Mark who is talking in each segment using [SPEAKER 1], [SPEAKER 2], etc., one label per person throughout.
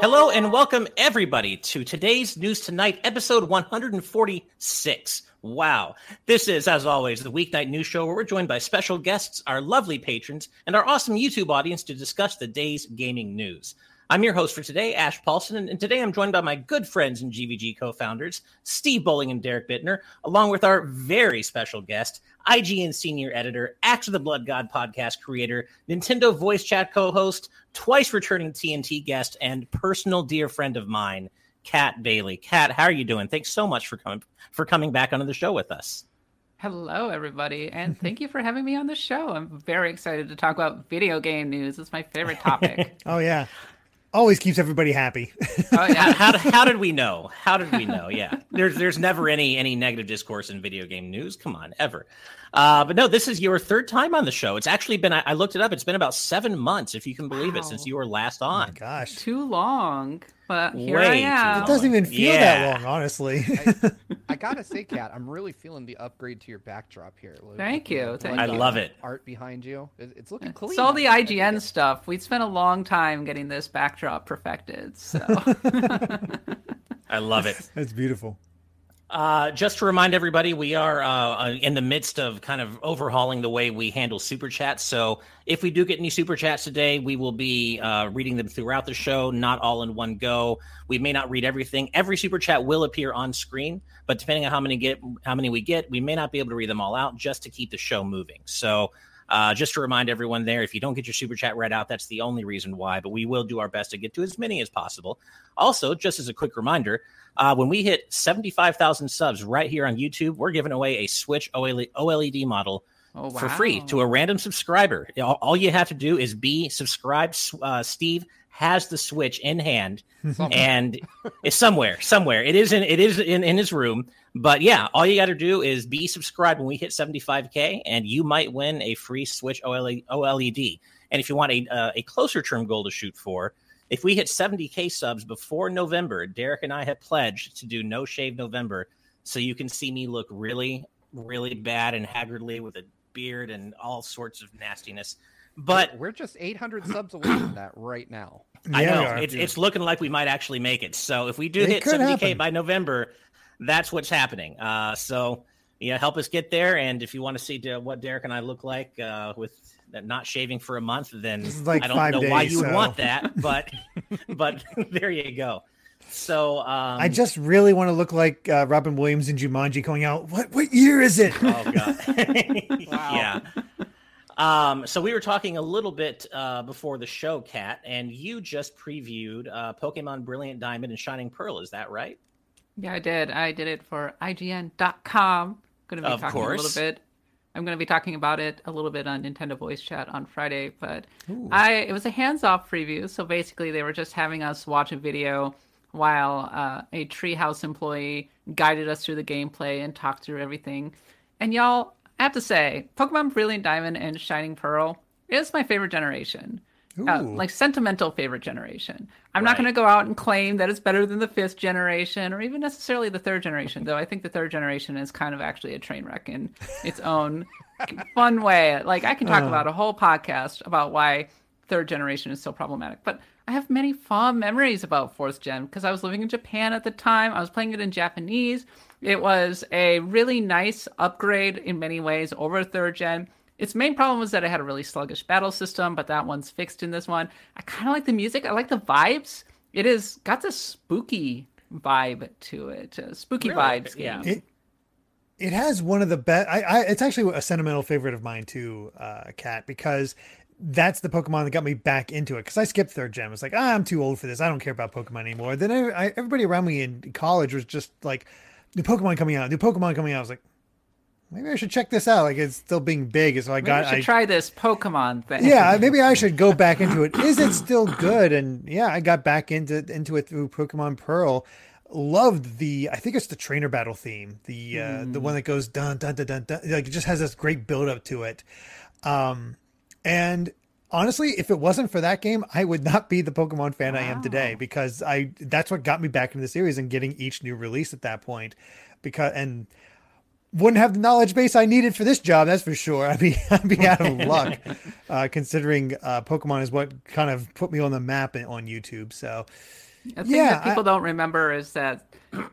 [SPEAKER 1] Hello and welcome everybody to today's News Tonight, episode 146. Wow. This is, as always, the weeknight news show where we're joined by special guests, our lovely patrons, and our awesome YouTube audience to discuss the day's gaming news. I'm your host for today, Ash Paulson, and today I'm joined by my good friends and GVG co founders, Steve Bowling and Derek Bittner, along with our very special guest, IGN senior editor, Axe of the Blood God podcast creator, Nintendo voice chat co host, twice returning TNT guest, and personal dear friend of mine, Kat Bailey. Kat, how are you doing? Thanks so much for coming for coming back onto the show with us.
[SPEAKER 2] Hello, everybody, and thank you for having me on the show. I'm very excited to talk about video game news. It's my favorite topic.
[SPEAKER 3] oh yeah, always keeps everybody happy.
[SPEAKER 1] oh yeah. How, how, how, did we know? How did we know? Yeah. There's there's never any any negative discourse in video game news. Come on, ever. Uh, but no, this is your third time on the show. It's actually been I, I looked it up. It's been about seven months, if you can believe wow. it, since you were last on.
[SPEAKER 3] Oh gosh,
[SPEAKER 2] too long. But here Way I am.
[SPEAKER 3] It doesn't even feel yeah. that long, honestly.
[SPEAKER 4] I, I, gotta say, Kat, I'm really feeling the upgrade to your backdrop here.
[SPEAKER 2] Thank you. Thank uh,
[SPEAKER 1] I love it.
[SPEAKER 4] Art behind you, it's looking clean.
[SPEAKER 2] It's all the IGN stuff. We spent a long time getting this backdrop perfected. So
[SPEAKER 1] I love it.
[SPEAKER 3] That's beautiful.
[SPEAKER 1] Uh, just to remind everybody, we are uh, uh, in the midst of kind of overhauling the way we handle super chats. So if we do get any super chats today, we will be uh, reading them throughout the show, not all in one go. We may not read everything. Every super chat will appear on screen, but depending on how many get, how many we get, we may not be able to read them all out just to keep the show moving. So. Uh, just to remind everyone there, if you don't get your super chat read out, that's the only reason why, but we will do our best to get to as many as possible. Also, just as a quick reminder, uh, when we hit 75,000 subs right here on YouTube, we're giving away a Switch OLED model oh, wow. for free to a random subscriber. All, all, you have to do is be subscribed. Uh, Steve has the Switch in hand, and it's somewhere, somewhere. It is in it is in, in his room. But yeah, all you got to do is be subscribed when we hit 75k, and you might win a free Switch OLED. And if you want a uh, a closer term goal to shoot for, if we hit 70k subs before November, Derek and I have pledged to do no shave November, so you can see me look really, really bad and haggardly with a beard and all sorts of nastiness. But
[SPEAKER 4] we're just 800 subs away from that right now.
[SPEAKER 1] I yeah, know it's, it's looking like we might actually make it. So if we do it hit 70k happen. by November, that's what's happening. Uh, so yeah, help us get there. And if you want to see what Derek and I look like uh, with not shaving for a month, then like I don't know days, why you would want that, but but there you go. So um,
[SPEAKER 3] I just really want to look like uh, Robin Williams and Jumanji going out. What what year is it?
[SPEAKER 1] Oh god, yeah. Um, so we were talking a little bit uh, before the show, Kat, and you just previewed uh, Pokemon Brilliant Diamond and Shining Pearl. Is that right?
[SPEAKER 2] Yeah, I did. I did it for IGN.com. Going to be of talking course. a little bit I'm going to be talking about it a little bit on Nintendo Voice Chat on Friday, but Ooh. I it was a hands-off preview. So basically, they were just having us watch a video while uh, a Treehouse employee guided us through the gameplay and talked through everything. And y'all, I have to say, Pokemon Brilliant Diamond and Shining Pearl is my favorite generation uh, like sentimental favorite generation. I'm right. not going to go out and claim that it's better than the fifth generation or even necessarily the third generation, though I think the third generation is kind of actually a train wreck in its own fun way. Like I can talk uh. about a whole podcast about why third generation is so problematic, but I have many fond memories about fourth gen because I was living in Japan at the time. I was playing it in Japanese. It was a really nice upgrade in many ways over third gen its main problem was that it had a really sluggish battle system, but that one's fixed in this one. I kind of like the music. I like the vibes. It is got this spooky vibe to it. Uh, spooky really? vibes. Yeah.
[SPEAKER 3] It, it has one of the best. I, I, it's actually a sentimental favorite of mine too, uh, Kat, because that's the Pokemon that got me back into it. Because I skipped third gen. I was like, ah, I'm too old for this. I don't care about Pokemon anymore. Then I, I, everybody around me in college was just like, new Pokemon coming out, new Pokemon coming out. I was like, maybe I should check this out. Like it's still being big, so I
[SPEAKER 2] maybe
[SPEAKER 3] got.
[SPEAKER 2] I should
[SPEAKER 3] I,
[SPEAKER 2] try this Pokemon thing.
[SPEAKER 3] Yeah, maybe I should go back into it. Is it still good? And yeah, I got back into into it through Pokemon Pearl. Loved the, I think it's the trainer battle theme, the uh, mm. the one that goes dun dun dun dun dun. Like it just has this great build up to it. Um, and honestly, if it wasn't for that game, I would not be the Pokemon fan wow. I am today because I that's what got me back into the series and getting each new release at that point. Because and wouldn't have the knowledge base I needed for this job. That's for sure. I'd be I'd be out of luck, uh, considering uh, Pokemon is what kind of put me on the map on YouTube. So,
[SPEAKER 2] A thing yeah, that people I... don't remember is that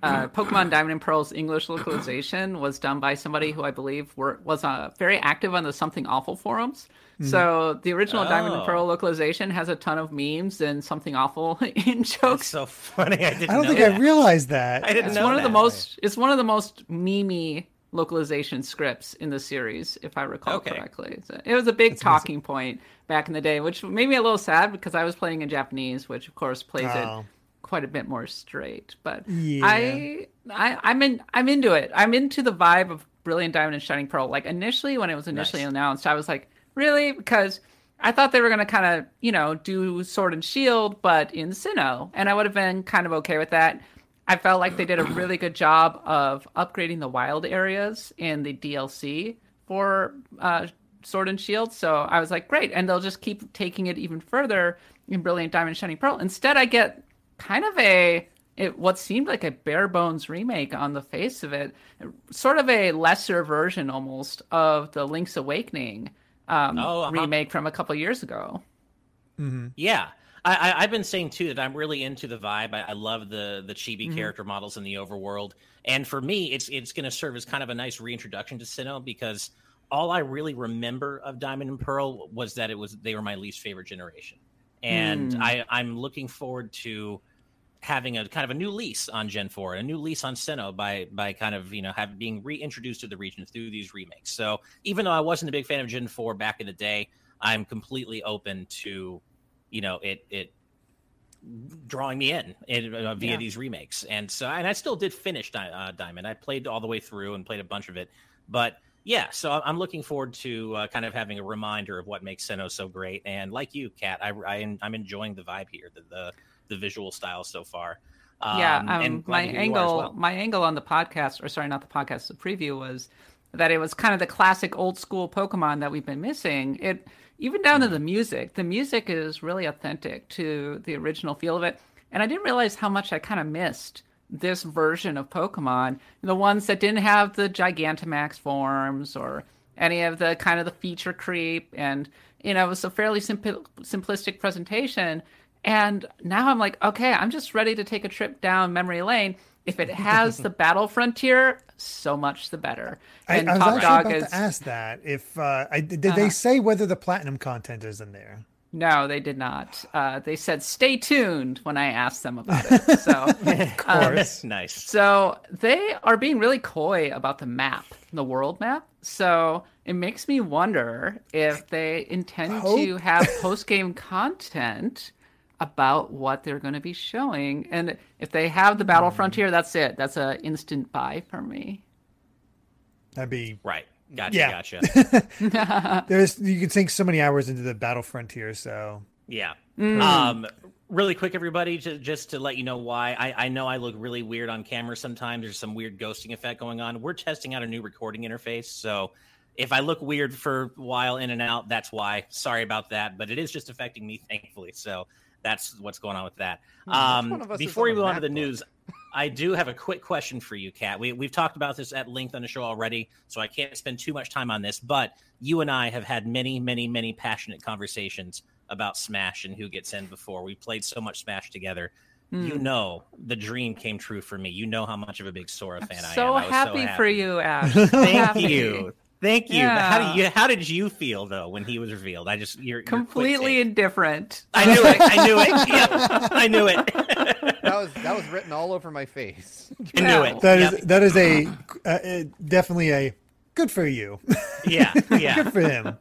[SPEAKER 2] uh, Pokemon Diamond and Pearl's English localization was done by somebody who I believe were, was uh, very active on the Something Awful forums. Mm. So the original oh. Diamond and Pearl oh. localization has a ton of memes and Something Awful in jokes. That's
[SPEAKER 1] so funny! I didn't.
[SPEAKER 3] I don't think that. I realized that.
[SPEAKER 2] I didn't
[SPEAKER 3] it's
[SPEAKER 2] know one that. of the most. It's one of the most memey localization scripts in the series, if I recall okay. correctly. So it was a big That's talking amazing. point back in the day, which made me a little sad because I was playing in Japanese, which of course plays oh. it quite a bit more straight. But yeah. I, I, I'm in, I'm into it. I'm into the vibe of Brilliant Diamond and Shining Pearl. Like initially, when it was initially nice. announced, I was like, really? Because I thought they were going to kind of, you know, do Sword and Shield, but in Sinnoh, and I would have been kind of okay with that. I felt like they did a really good job of upgrading the wild areas in the DLC for uh, Sword and Shield. So I was like, great. And they'll just keep taking it even further in Brilliant Diamond Shining Pearl. Instead, I get kind of a it what seemed like a bare bones remake on the face of it, sort of a lesser version almost of the Link's Awakening um, oh, uh-huh. remake from a couple years ago.
[SPEAKER 1] Mm-hmm. Yeah, I, have been saying too that I'm really into the vibe. I, I love the the chibi mm-hmm. character models in the overworld, and for me, it's it's going to serve as kind of a nice reintroduction to Sinnoh because all I really remember of Diamond and Pearl was that it was they were my least favorite generation, and mm. I I'm looking forward to having a kind of a new lease on Gen 4, a new lease on Sinnoh by by kind of you know have being reintroduced to the region through these remakes. So even though I wasn't a big fan of Gen 4 back in the day, I'm completely open to you know it it drawing me in, in uh, via yeah. these remakes. And so, and I still did finish Di- uh, Diamond. I played all the way through and played a bunch of it. But yeah, so I'm looking forward to uh, kind of having a reminder of what makes Sinnoh so great. And like you, Kat, I, I am enjoying the vibe here, the, the the visual style so far.
[SPEAKER 2] Um, yeah, um, my angle, well. my angle on the podcast, or sorry, not the podcast, the preview was that it was kind of the classic old school Pokemon that we've been missing. It even down to the music. The music is really authentic to the original feel of it. And I didn't realize how much I kind of missed this version of Pokemon. The ones that didn't have the Gigantamax forms or any of the kind of the feature creep. And, you know, it was a fairly simple, simplistic presentation. And now I'm like, okay, I'm just ready to take a trip down memory lane. If it has the battle frontier, so much the better.
[SPEAKER 3] And I, I was actually Dog about is... to ask that. If uh, I, did uh-huh. they say whether the platinum content is in there?
[SPEAKER 2] No, they did not. Uh, they said stay tuned when I asked them about it. So,
[SPEAKER 1] of course, um, nice.
[SPEAKER 2] So they are being really coy about the map, the world map. So it makes me wonder if they intend Hope. to have post game content about what they're going to be showing. And if they have the Battle mm. Frontier, that's it. That's an instant buy for me.
[SPEAKER 3] That'd be
[SPEAKER 1] right. Gotcha. Yeah. Gotcha.
[SPEAKER 3] There's you can sink so many hours into the Battle Frontier. So
[SPEAKER 1] yeah. Mm. Um, really quick, everybody, just, just to let you know why. I, I know I look really weird on camera sometimes. There's some weird ghosting effect going on. We're testing out a new recording interface, so if I look weird for a while in and out, that's why. Sorry about that, but it is just affecting me, thankfully. So that's what's going on with that. Hmm, um, before we move on to the news, I do have a quick question for you, Kat. We, we've talked about this at length on the show already, so I can't spend too much time on this. But you and I have had many, many, many passionate conversations about Smash and who gets in before. We played so much Smash together. Mm. You know, the dream came true for me. You know how much of a big Sora fan
[SPEAKER 2] so
[SPEAKER 1] I am.
[SPEAKER 2] I happy so happy for you, Ash.
[SPEAKER 1] Thank you. Thank you. Yeah. How did you how did you feel though when he was revealed? I just you're
[SPEAKER 2] completely
[SPEAKER 1] you're
[SPEAKER 2] indifferent.
[SPEAKER 1] I knew it. I knew it. Yep. I knew it.
[SPEAKER 4] that was that was written all over my face.
[SPEAKER 1] I knew it.
[SPEAKER 3] That yep. is that is a uh, definitely a good for you.
[SPEAKER 1] Yeah, yeah.
[SPEAKER 3] good for him.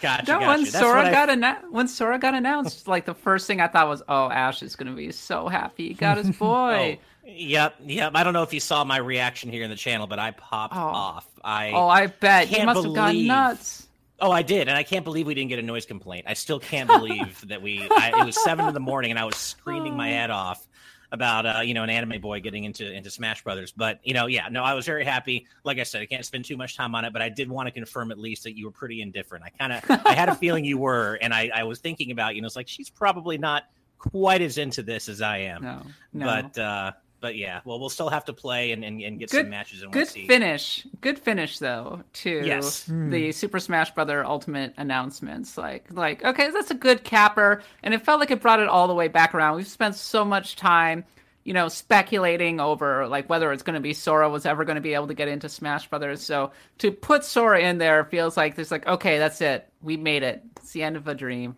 [SPEAKER 1] Gotcha. No, gotcha.
[SPEAKER 2] when Sora got anna- when Sora got announced, like the first thing I thought was, "Oh, Ash is going to be so happy. He got his boy."
[SPEAKER 1] oh, Yep, yep. I don't know if you saw my reaction here in the channel, but I popped oh. off. I
[SPEAKER 2] oh, I bet you must believe... have gone nuts.
[SPEAKER 1] Oh, I did, and I can't believe we didn't get a noise complaint. I still can't believe that we. I, it was seven in the morning, and I was screaming my head off about uh, you know an anime boy getting into into Smash Brothers. But you know, yeah, no, I was very happy. Like I said, I can't spend too much time on it, but I did want to confirm at least that you were pretty indifferent. I kind of I had a feeling you were, and I I was thinking about you know it's like she's probably not quite as into this as I am.
[SPEAKER 2] No, no.
[SPEAKER 1] But uh, but yeah, well, we'll still have to play and, and, and get good, some matches. And
[SPEAKER 2] good
[SPEAKER 1] we'll
[SPEAKER 2] finish, good finish though to yes. Hmm. the Super Smash Brother Ultimate announcements. Like, like okay, that's a good capper, and it felt like it brought it all the way back around. We've spent so much time, you know, speculating over like whether it's going to be Sora was ever going to be able to get into Smash Brothers. So to put Sora in there feels like there's like okay, that's it, we made it. It's the end of a dream.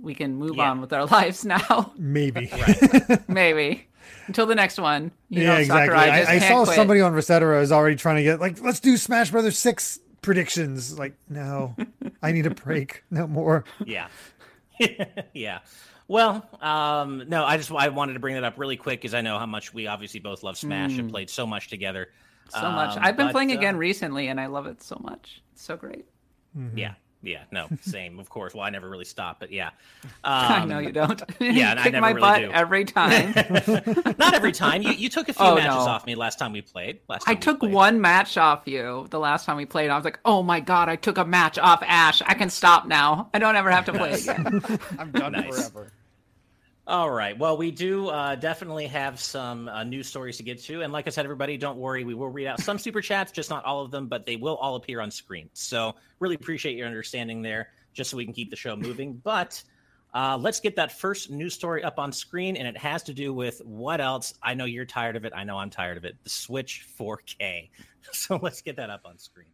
[SPEAKER 2] We can move yeah. on with our lives now.
[SPEAKER 3] Maybe,
[SPEAKER 2] maybe until the next one.
[SPEAKER 3] You yeah, know, exactly. I, I saw quit. somebody on Resetera is already trying to get like, let's do Smash Brothers six predictions. Like, no, I need a break. No more.
[SPEAKER 1] Yeah, yeah. Well, um, no, I just I wanted to bring that up really quick because I know how much we obviously both love Smash mm. and played so much together.
[SPEAKER 2] So um, much. I've been but, playing again uh, recently, and I love it so much. It's so great.
[SPEAKER 1] Mm-hmm. Yeah, yeah, no, same, of course. Well, I never really stop, but yeah.
[SPEAKER 2] Um, I know you don't. Yeah, kick I never my really butt do. every time.
[SPEAKER 1] Not every time. You you took a few oh, matches no. off me last time we played. Last time
[SPEAKER 2] I took
[SPEAKER 1] played.
[SPEAKER 2] one match off you the last time we played. I was like, oh my god, I took a match off Ash. I can stop now. I don't ever have to play again.
[SPEAKER 4] I'm done nice. forever.
[SPEAKER 1] All right. Well, we do uh, definitely have some uh, news stories to get to. And like I said, everybody, don't worry. We will read out some super chats, just not all of them, but they will all appear on screen. So really appreciate your understanding there, just so we can keep the show moving. But uh, let's get that first news story up on screen. And it has to do with what else? I know you're tired of it. I know I'm tired of it. The Switch 4K. So let's get that up on screen.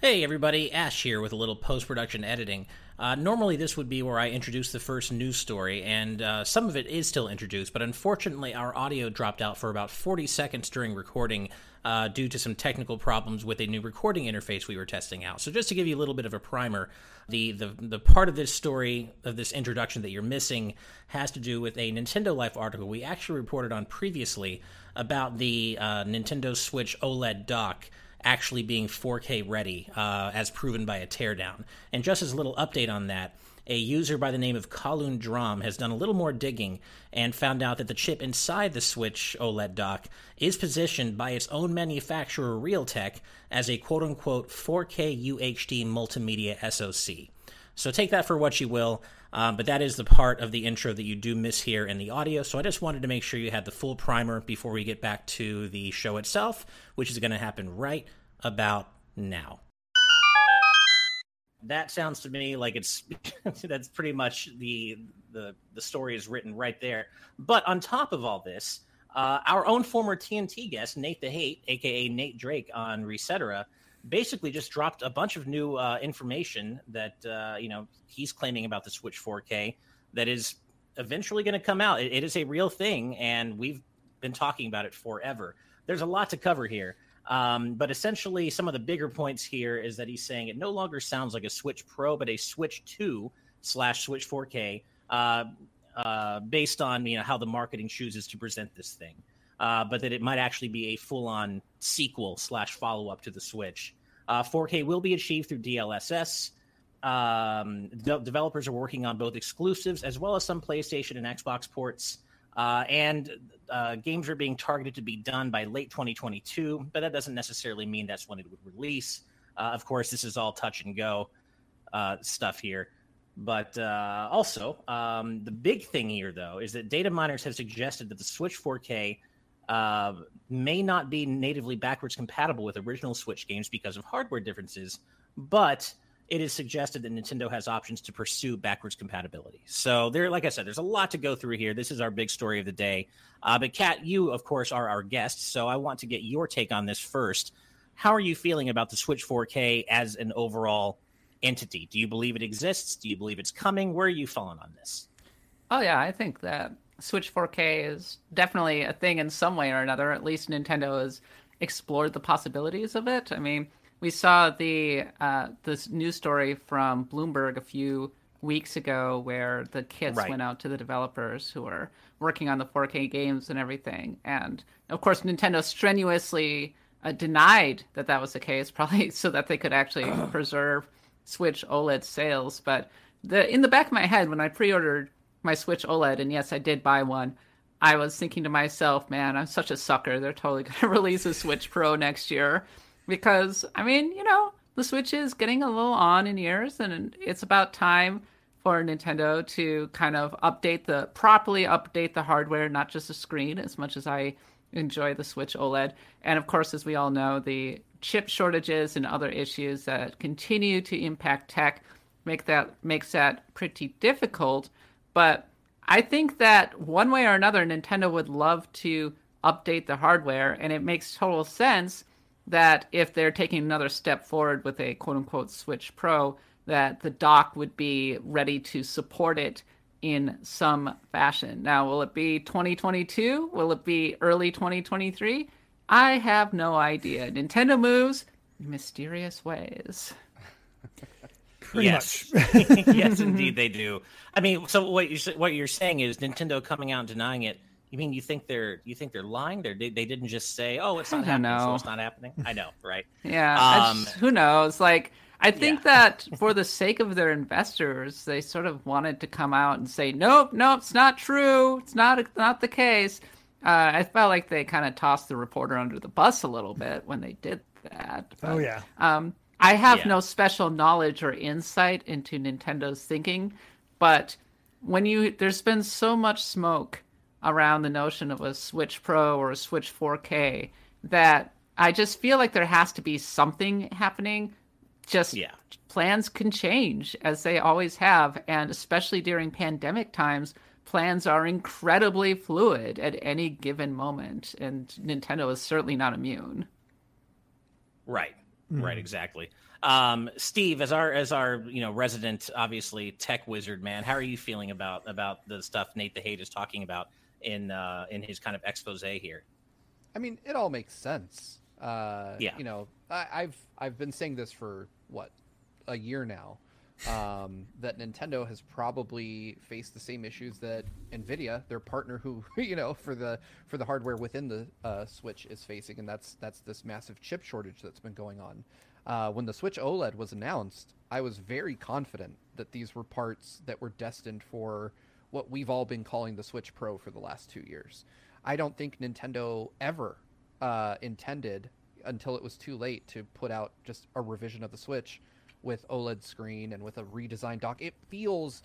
[SPEAKER 1] Hey everybody, Ash here with a little post production editing. Uh, normally, this would be where I introduce the first news story, and uh, some of it is still introduced, but unfortunately, our audio dropped out for about 40 seconds during recording uh, due to some technical problems with a new recording interface we were testing out. So, just to give you a little bit of a primer, the, the, the part of this story, of this introduction that you're missing, has to do with a Nintendo Life article we actually reported on previously about the uh, Nintendo Switch OLED dock actually being 4K ready, uh, as proven by a teardown. And just as a little update on that, a user by the name of Kowloon Drum has done a little more digging and found out that the chip inside the Switch OLED dock is positioned by its own manufacturer, Realtek, as a quote unquote 4K UHD multimedia SoC. So take that for what you will. Um, but that is the part of the intro that you do miss here in the audio. So I just wanted to make sure you had the full primer before we get back to the show itself, which is going to happen right about now. That sounds to me like it's that's pretty much the the the story is written right there. But on top of all this, uh, our own former TNT guest Nate the Hate, aka Nate Drake on Resetera, basically just dropped a bunch of new uh, information that uh, you know he's claiming about the Switch 4K that is eventually going to come out. It, it is a real thing, and we've been talking about it forever. There's a lot to cover here. Um, but essentially, some of the bigger points here is that he's saying it no longer sounds like a Switch Pro, but a Switch 2 slash Switch 4K, uh, uh, based on you know how the marketing chooses to present this thing uh, but that it might actually be a full-on sequel slash follow-up to the Switch. Uh, 4K will be achieved through DLSS. Um, de- developers are working on both exclusives as well as some PlayStation and Xbox ports. Uh, and uh, games are being targeted to be done by late 2022, but that doesn't necessarily mean that's when it would release. Uh, of course, this is all touch and go uh, stuff here. But uh, also, um, the big thing here, though, is that data miners have suggested that the Switch 4K uh, may not be natively backwards compatible with original Switch games because of hardware differences, but it is suggested that Nintendo has options to pursue backwards compatibility. So there, like I said, there's a lot to go through here. This is our big story of the day. Uh, but Kat, you of course are our guest, so I want to get your take on this first. How are you feeling about the Switch 4K as an overall entity? Do you believe it exists? Do you believe it's coming? Where are you falling on this?
[SPEAKER 2] Oh yeah, I think that Switch 4K is definitely a thing in some way or another. At least Nintendo has explored the possibilities of it. I mean, we saw the uh, this news story from Bloomberg a few weeks ago where the kits right. went out to the developers who are working on the 4K games and everything. And of course, Nintendo strenuously uh, denied that that was the case, probably so that they could actually preserve Switch OLED sales. But the in the back of my head when I pre-ordered my Switch OLED, and yes, I did buy one. I was thinking to myself, man, I'm such a sucker. They're totally going to release a Switch Pro next year because, I mean, you know, the Switch is getting a little on in years, and it's about time for Nintendo to kind of update the properly update the hardware, not just the screen, as much as I enjoy the Switch OLED. And of course, as we all know, the chip shortages and other issues that continue to impact tech make that makes that pretty difficult. But I think that one way or another, Nintendo would love to update the hardware, and it makes total sense that if they're taking another step forward with a quote unquote Switch Pro, that the dock would be ready to support it in some fashion. Now, will it be 2022? Will it be early 2023? I have no idea. Nintendo moves mysterious ways.
[SPEAKER 3] Pretty
[SPEAKER 1] yes.
[SPEAKER 3] much.
[SPEAKER 1] yes, indeed they do. I mean, so what you what you're saying is Nintendo coming out and denying it. You mean you think they're you think they're lying? They're, they they didn't just say, "Oh, it's not happening," know. so it's not happening. I know, right?
[SPEAKER 2] Yeah. Um, just, who knows? Like, I think yeah. that for the sake of their investors, they sort of wanted to come out and say, "Nope, nope, it's not true. It's not it's not the case." Uh, I felt like they kind of tossed the reporter under the bus a little bit when they did that.
[SPEAKER 3] But, oh yeah.
[SPEAKER 2] Um, I have yeah. no special knowledge or insight into Nintendo's thinking, but when you there's been so much smoke around the notion of a Switch Pro or a Switch 4K that I just feel like there has to be something happening. Just yeah. plans can change as they always have, and especially during pandemic times, plans are incredibly fluid at any given moment, and Nintendo is certainly not immune.
[SPEAKER 1] Right. Mm-hmm. Right, exactly. Um, Steve, as our as our you know resident, obviously tech wizard man, how are you feeling about about the stuff Nate the Hate is talking about in uh, in his kind of expose here?
[SPEAKER 4] I mean, it all makes sense. Uh,
[SPEAKER 1] yeah.
[SPEAKER 4] You know, I, I've I've been saying this for what a year now. Um, that Nintendo has probably faced the same issues that Nvidia, their partner, who you know for the for the hardware within the uh, Switch, is facing, and that's that's this massive chip shortage that's been going on. Uh, when the Switch OLED was announced, I was very confident that these were parts that were destined for what we've all been calling the Switch Pro for the last two years. I don't think Nintendo ever uh, intended until it was too late to put out just a revision of the Switch with OLED screen and with a redesigned dock. It feels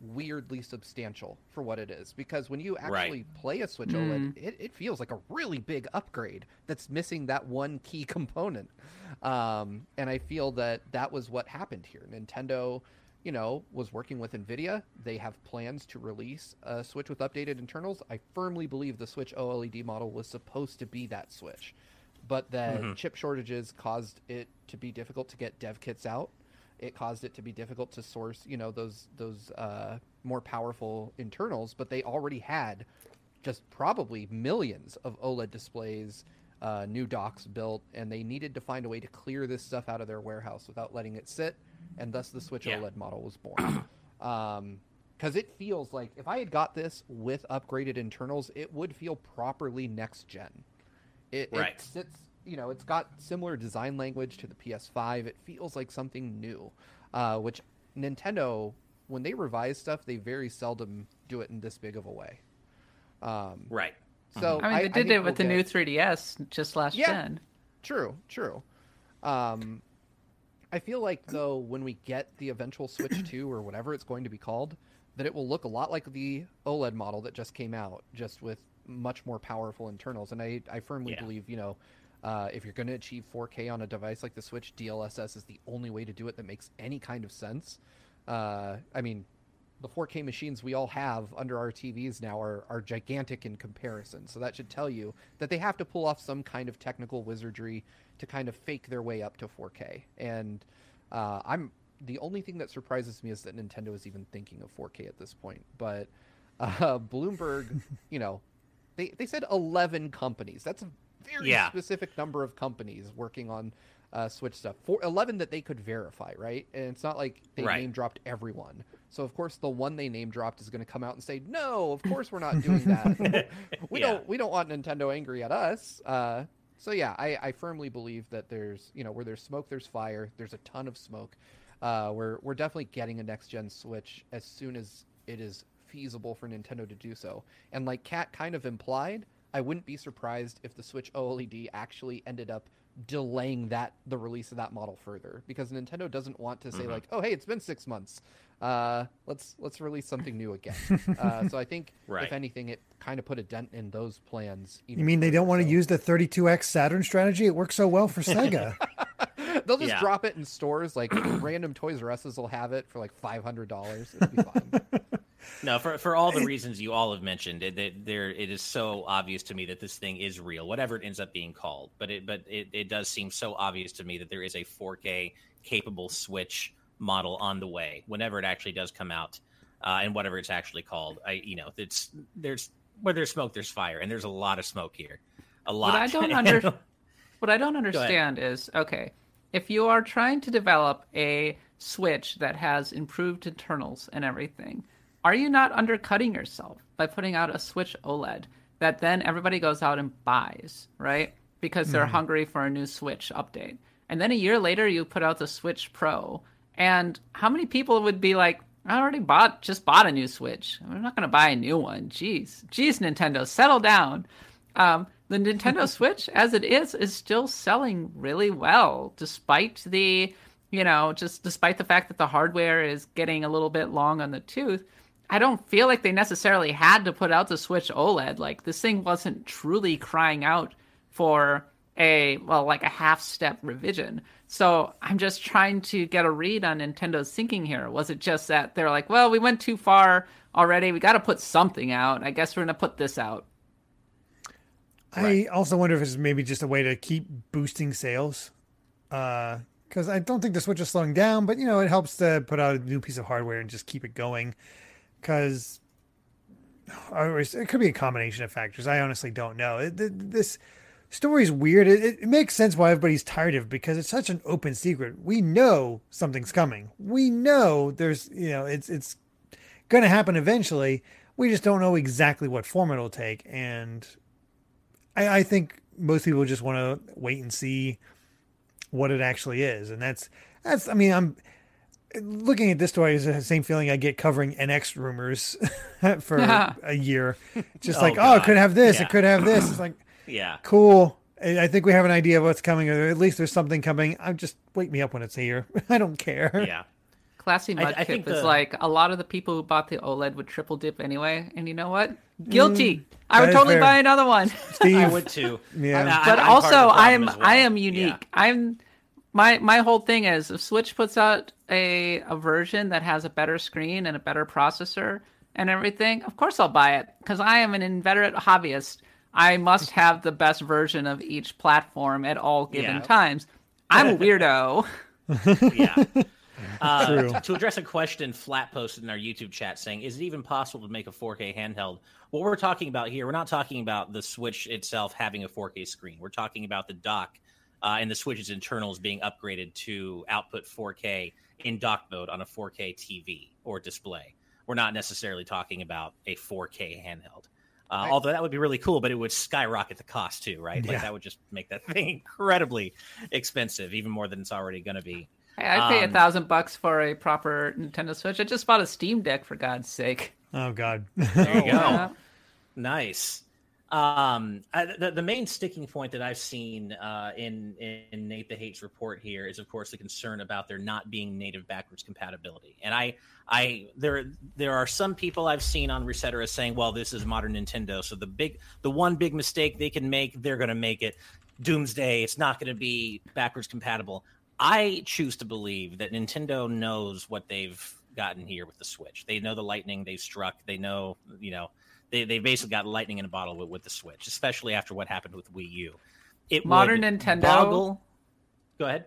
[SPEAKER 4] weirdly substantial for what it is because when you actually right. play a Switch mm. OLED, it, it, feels like a really big upgrade that's missing that one key component. Um, and I feel that that was what happened here. Nintendo, you know, was working with Nvidia. They have plans to release a Switch with updated internals. I firmly believe the Switch OLED model was supposed to be that Switch, but that mm-hmm. chip shortages caused it to be difficult to get dev kits out it caused it to be difficult to source, you know, those those uh, more powerful internals. But they already had just probably millions of OLED displays, uh, new docks built, and they needed to find a way to clear this stuff out of their warehouse without letting it sit, and thus the Switch yeah. OLED model was born. um, because it feels like if I had got this with upgraded internals, it would feel properly next gen. It, right. it sits you know, it's got similar design language to the PS5. It feels like something new, uh, which Nintendo, when they revise stuff, they very seldom do it in this big of a way. Um,
[SPEAKER 1] right.
[SPEAKER 2] So I mean, they did I it with we'll the get... new 3DS just last yeah, gen.
[SPEAKER 4] True. True. Um, I feel like though when we get the eventual Switch 2 or whatever it's going to be called, that it will look a lot like the OLED model that just came out, just with much more powerful internals. And I, I firmly yeah. believe, you know, uh, if you're going to achieve 4K on a device like the Switch, DLSS is the only way to do it that makes any kind of sense. Uh, I mean, the 4K machines we all have under our TVs now are, are gigantic in comparison. So that should tell you that they have to pull off some kind of technical wizardry to kind of fake their way up to 4K. And uh, I'm the only thing that surprises me is that Nintendo is even thinking of 4K at this point. But uh, Bloomberg, you know, they, they said 11 companies. That's a very yeah. specific number of companies working on uh, Switch stuff. For eleven that they could verify, right? And it's not like they right. name dropped everyone. So of course the one they name dropped is going to come out and say, "No, of course we're not doing that. we yeah. don't we don't want Nintendo angry at us." Uh, so yeah, I, I firmly believe that there's you know where there's smoke, there's fire. There's a ton of smoke. Uh, we're we're definitely getting a next gen Switch as soon as it is feasible for Nintendo to do so. And like Kat kind of implied, I wouldn't be surprised if the Switch OLED actually ended up delaying that the release of that model further because Nintendo doesn't want to say mm-hmm. like, "Oh, hey, it's been 6 months. uh, let's let's release something new again. uh, so I think right. if anything, it kind of put a dent in those plans.
[SPEAKER 3] You mean they don't want to use the 32x Saturn strategy? It works so well for Sega.
[SPEAKER 4] They'll just yeah. drop it in stores. Like random Toys R Us's will have it for like five hundred dollars. It'll be fine.
[SPEAKER 1] No, for for all the reasons you all have mentioned, it, it, there it is so obvious to me that this thing is real, whatever it ends up being called. But it but it, it does seem so obvious to me that there is a 4K capable Switch model on the way whenever it actually does come out, uh, and whatever it's actually called. I you know it's there's where there's smoke, there's fire, and there's a lot of smoke here, a lot.
[SPEAKER 2] What I don't under, what I don't understand is okay if you are trying to develop a Switch that has improved internals and everything are you not undercutting yourself by putting out a Switch OLED that then everybody goes out and buys, right? Because they're mm. hungry for a new Switch update. And then a year later, you put out the Switch Pro. And how many people would be like, I already bought, just bought a new Switch. I'm not going to buy a new one. Jeez, jeez, Nintendo, settle down. Um, the Nintendo Switch, as it is, is still selling really well, despite the, you know, just despite the fact that the hardware is getting a little bit long on the tooth. I don't feel like they necessarily had to put out the Switch OLED. Like this thing wasn't truly crying out for a well, like a half step revision. So I'm just trying to get a read on Nintendo's thinking here. Was it just that they're like, well, we went too far already. We got to put something out. I guess we're gonna put this out.
[SPEAKER 3] I also wonder if it's maybe just a way to keep boosting sales. Because uh, I don't think the Switch is slowing down, but you know it helps to put out a new piece of hardware and just keep it going because it could be a combination of factors. I honestly don't know. It, this story is weird. It, it, makes sense why everybody's tired of it because it's such an open secret. We know something's coming. We know there's you know it's it's going to happen eventually. We just don't know exactly what form it'll take, and I, I think most people just want to wait and see what it actually is, and that's that's. I mean, I'm looking at this story is the same feeling I get covering NX rumors for yeah. a year. Just oh, like, God. oh, it could have this, yeah. it could have this. It's like,
[SPEAKER 1] yeah,
[SPEAKER 3] cool. I think we have an idea of what's coming, or at least there's something coming. I'm just wake me up when it's here. I don't care.
[SPEAKER 1] Yeah.
[SPEAKER 2] Classy Mudkip is the... like a lot of the people who bought the OLED would triple dip anyway, and you know what? Guilty. Mm, I would totally buy another one.
[SPEAKER 1] Steve, I would too.
[SPEAKER 3] Yeah,
[SPEAKER 2] but I'm also I am well. I am unique. Yeah. I'm my my whole thing is if Switch puts out a a version that has a better screen and a better processor and everything, of course I'll buy it because I am an inveterate hobbyist. I must have the best version of each platform at all given yeah. times. I'm a weirdo.
[SPEAKER 1] yeah. Uh, to address a question Flat posted in our YouTube chat saying, is it even possible to make a 4K handheld? What we're talking about here, we're not talking about the Switch itself having a 4K screen. We're talking about the dock uh, and the Switch's internals being upgraded to output 4K in dock mode on a 4K TV or display. We're not necessarily talking about a 4K handheld. Uh, right. Although that would be really cool, but it would skyrocket the cost too, right? Yeah. Like that would just make that thing incredibly expensive, even more than it's already going to be.
[SPEAKER 2] Hey, I'd pay um, a thousand bucks for a proper Nintendo Switch. I just bought a Steam Deck for God's sake.
[SPEAKER 3] Oh God!
[SPEAKER 1] There you go. Yeah. Nice. Um, I, the, the main sticking point that I've seen uh, in in Nate the Hate's report here is, of course, the concern about there not being native backwards compatibility. And I, I there there are some people I've seen on Resetera saying, "Well, this is modern Nintendo, so the big the one big mistake they can make, they're going to make it. Doomsday, it's not going to be backwards compatible." I choose to believe that Nintendo knows what they've gotten here with the Switch. They know the lightning they've struck. They know, you know they they basically got lightning in a bottle with, with the Switch, especially after what happened with Wii U.
[SPEAKER 2] It modern Nintendo. Boggle...
[SPEAKER 1] Go ahead.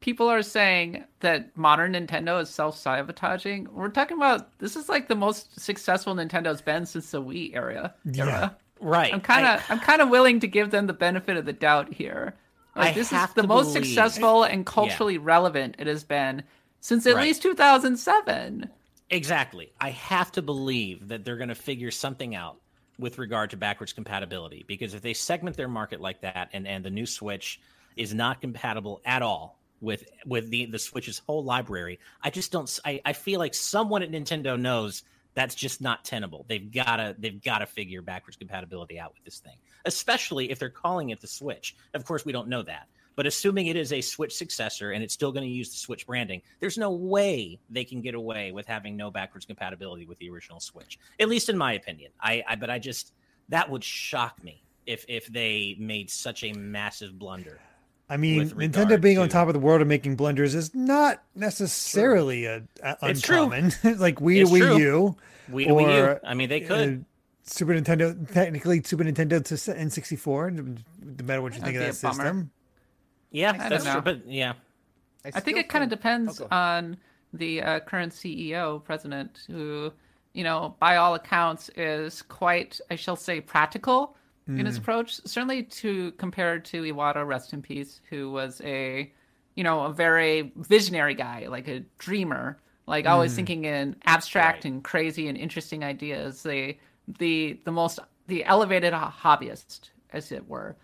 [SPEAKER 2] People are saying that modern Nintendo is self sabotaging. We're talking about this is like the most successful Nintendo's been since the Wii era.
[SPEAKER 3] Yeah. Era.
[SPEAKER 1] Right.
[SPEAKER 2] I'm kind of I'm kind of willing to give them the benefit of the doubt here. Like, this is the most believe. successful and culturally yeah. relevant it has been since at right. least 2007.
[SPEAKER 1] Exactly. I have to believe that they're going to figure something out with regard to backwards compatibility because if they segment their market like that and, and the new Switch is not compatible at all with with the the Switch's whole library, I just don't I, I feel like someone at Nintendo knows that's just not tenable. They've gotta they've gotta figure backwards compatibility out with this thing. Especially if they're calling it the Switch. Of course we don't know that. But assuming it is a Switch successor and it's still going to use the Switch branding, there's no way they can get away with having no backwards compatibility with the original Switch. At least in my opinion. I, I but I just that would shock me if if they made such a massive blunder.
[SPEAKER 3] I mean, Nintendo being to... on top of the world and making blunders is not necessarily a, a uncommon. like Wii to Wii U,
[SPEAKER 1] Wii or, Wii U. I mean, they uh, could.
[SPEAKER 3] Super Nintendo, technically Super Nintendo to N64. No matter what you think of that system. Bummer.
[SPEAKER 1] Yeah, I that's true. But yeah,
[SPEAKER 2] I, I think it kind of depends oh, on the uh, current CEO, president, who, you know, by all accounts, is quite, I shall say, practical mm. in his mm. approach. Certainly to compare to Iwata, rest in peace, who was a, you know, a very visionary guy, like a dreamer, like mm. always thinking in abstract right. and crazy and interesting ideas. The the the most the elevated hobbyist, as it were.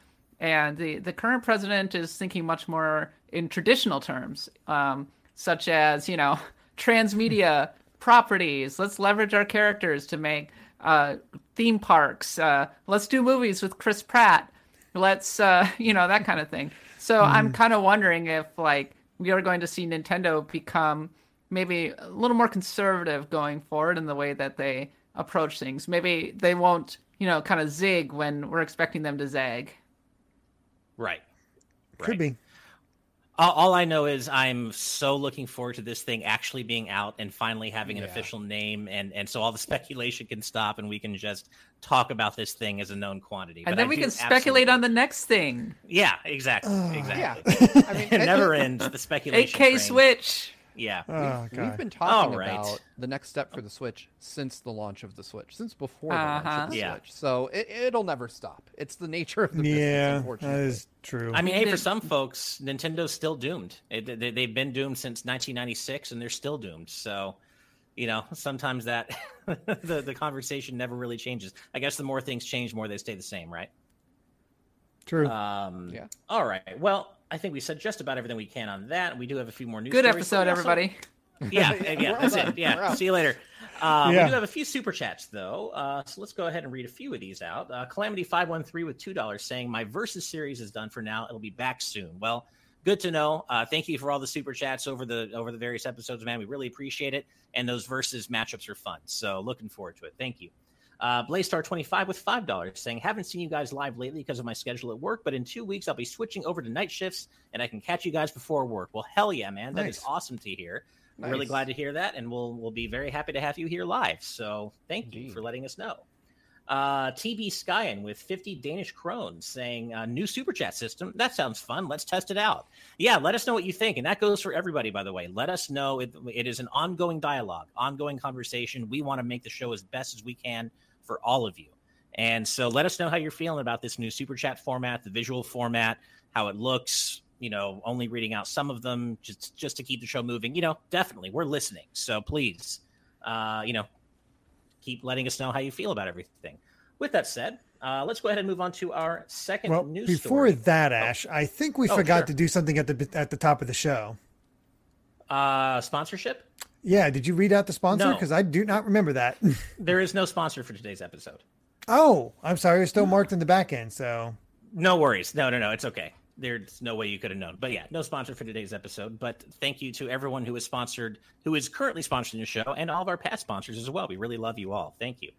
[SPEAKER 2] And the, the current president is thinking much more in traditional terms, um, such as, you know, transmedia properties. Let's leverage our characters to make uh, theme parks. Uh, let's do movies with Chris Pratt. Let's, uh, you know, that kind of thing. So mm. I'm kind of wondering if, like, we are going to see Nintendo become maybe a little more conservative going forward in the way that they approach things. Maybe they won't, you know, kind of zig when we're expecting them to zag.
[SPEAKER 1] Right.
[SPEAKER 3] Could right. be.
[SPEAKER 1] All, all, I know is I'm so looking forward to this thing actually being out and finally having an yeah. official name, and and so all the speculation can stop and we can just talk about this thing as a known quantity.
[SPEAKER 2] And but then I we can speculate on the next thing.
[SPEAKER 1] Yeah, exactly, exactly. Yeah. I mean, it never ends. The speculation.
[SPEAKER 2] 8K Switch.
[SPEAKER 1] Yeah,
[SPEAKER 4] oh, we've, we've, been talking right. about the next step for the Switch since the launch of the Switch, since before the uh-huh. launch of the yeah. Switch. So it, will never stop. It's the nature of the business. Yeah, that is
[SPEAKER 3] true.
[SPEAKER 1] I mean, hey, for some folks, Nintendo's still doomed. It, they, they've been doomed since 1996, and they're still doomed. So, you know, sometimes that the the conversation never really changes. I guess the more things change, the more they stay the same, right?
[SPEAKER 3] True.
[SPEAKER 1] Um, yeah. All right. Well, I think we said just about everything we can on that. We do have a few more news.
[SPEAKER 2] Good episode, everybody.
[SPEAKER 1] Yeah, yeah, that's it. Yeah, see you later. Uh, yeah. We do have a few super chats though, uh, so let's go ahead and read a few of these out. Uh, Calamity five one three with two dollars saying my versus series is done for now. It'll be back soon. Well, good to know. Uh, thank you for all the super chats over the over the various episodes, man. We really appreciate it, and those versus matchups are fun. So looking forward to it. Thank you. Uh, Blaystar25 with $5 saying, Haven't seen you guys live lately because of my schedule at work, but in two weeks I'll be switching over to night shifts and I can catch you guys before work. Well, hell yeah, man. That nice. is awesome to hear. Nice. Really glad to hear that. And we'll, we'll be very happy to have you here live. So thank Indeed. you for letting us know. Uh, TB Skyen with 50 Danish krones saying, uh, new super chat system. That sounds fun. Let's test it out. Yeah, let us know what you think. And that goes for everybody, by the way. Let us know. It, it is an ongoing dialogue, ongoing conversation. We want to make the show as best as we can for all of you. And so let us know how you're feeling about this new super chat format, the visual format, how it looks, you know, only reading out some of them just just to keep the show moving. You know, definitely we're listening. So please uh, you know, keep letting us know how you feel about everything. With that said, uh, let's go ahead and move on to our second well, news
[SPEAKER 3] before
[SPEAKER 1] story.
[SPEAKER 3] that, oh. Ash, oh. I think we oh, forgot sure. to do something at the at the top of the show.
[SPEAKER 1] Uh, sponsorship.
[SPEAKER 3] Yeah, did you read out the sponsor? Because no. I do not remember that.
[SPEAKER 1] there is no sponsor for today's episode.
[SPEAKER 3] Oh, I'm sorry. It's still marked in the back end. So
[SPEAKER 1] no worries. No, no, no. It's okay. There's no way you could have known. But yeah, no sponsor for today's episode. But thank you to everyone who is sponsored, who is currently sponsoring the show, and all of our past sponsors as well. We really love you all. Thank you.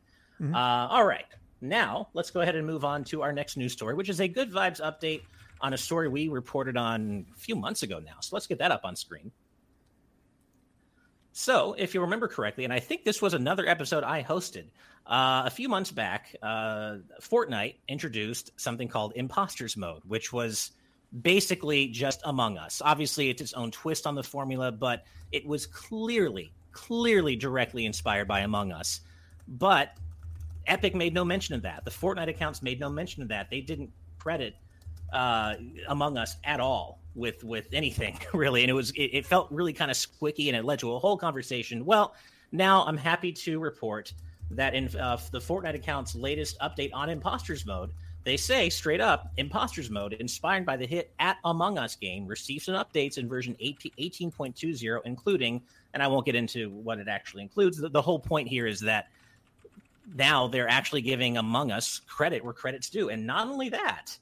[SPEAKER 1] Mm-hmm. Uh, all right. Now let's go ahead and move on to our next news story, which is a good vibes update on a story we reported on a few months ago now. So let's get that up on screen. So, if you remember correctly, and I think this was another episode I hosted uh, a few months back, uh, Fortnite introduced something called Impostors Mode, which was basically just Among Us. Obviously, it's its own twist on the formula, but it was clearly, clearly directly inspired by Among Us. But Epic made no mention of that. The Fortnite accounts made no mention of that. They didn't credit uh, Among Us at all with with anything really, and it was it, it felt really kind of squicky, and it led to a whole conversation. Well, now I'm happy to report that in uh, the Fortnite account's latest update on Impostors Mode, they say straight up, Impostors Mode, inspired by the hit at Among Us game, received some updates in version 18.20, including, and I won't get into what it actually includes. The, the whole point here is that now they're actually giving Among Us credit where credit's due, and not only that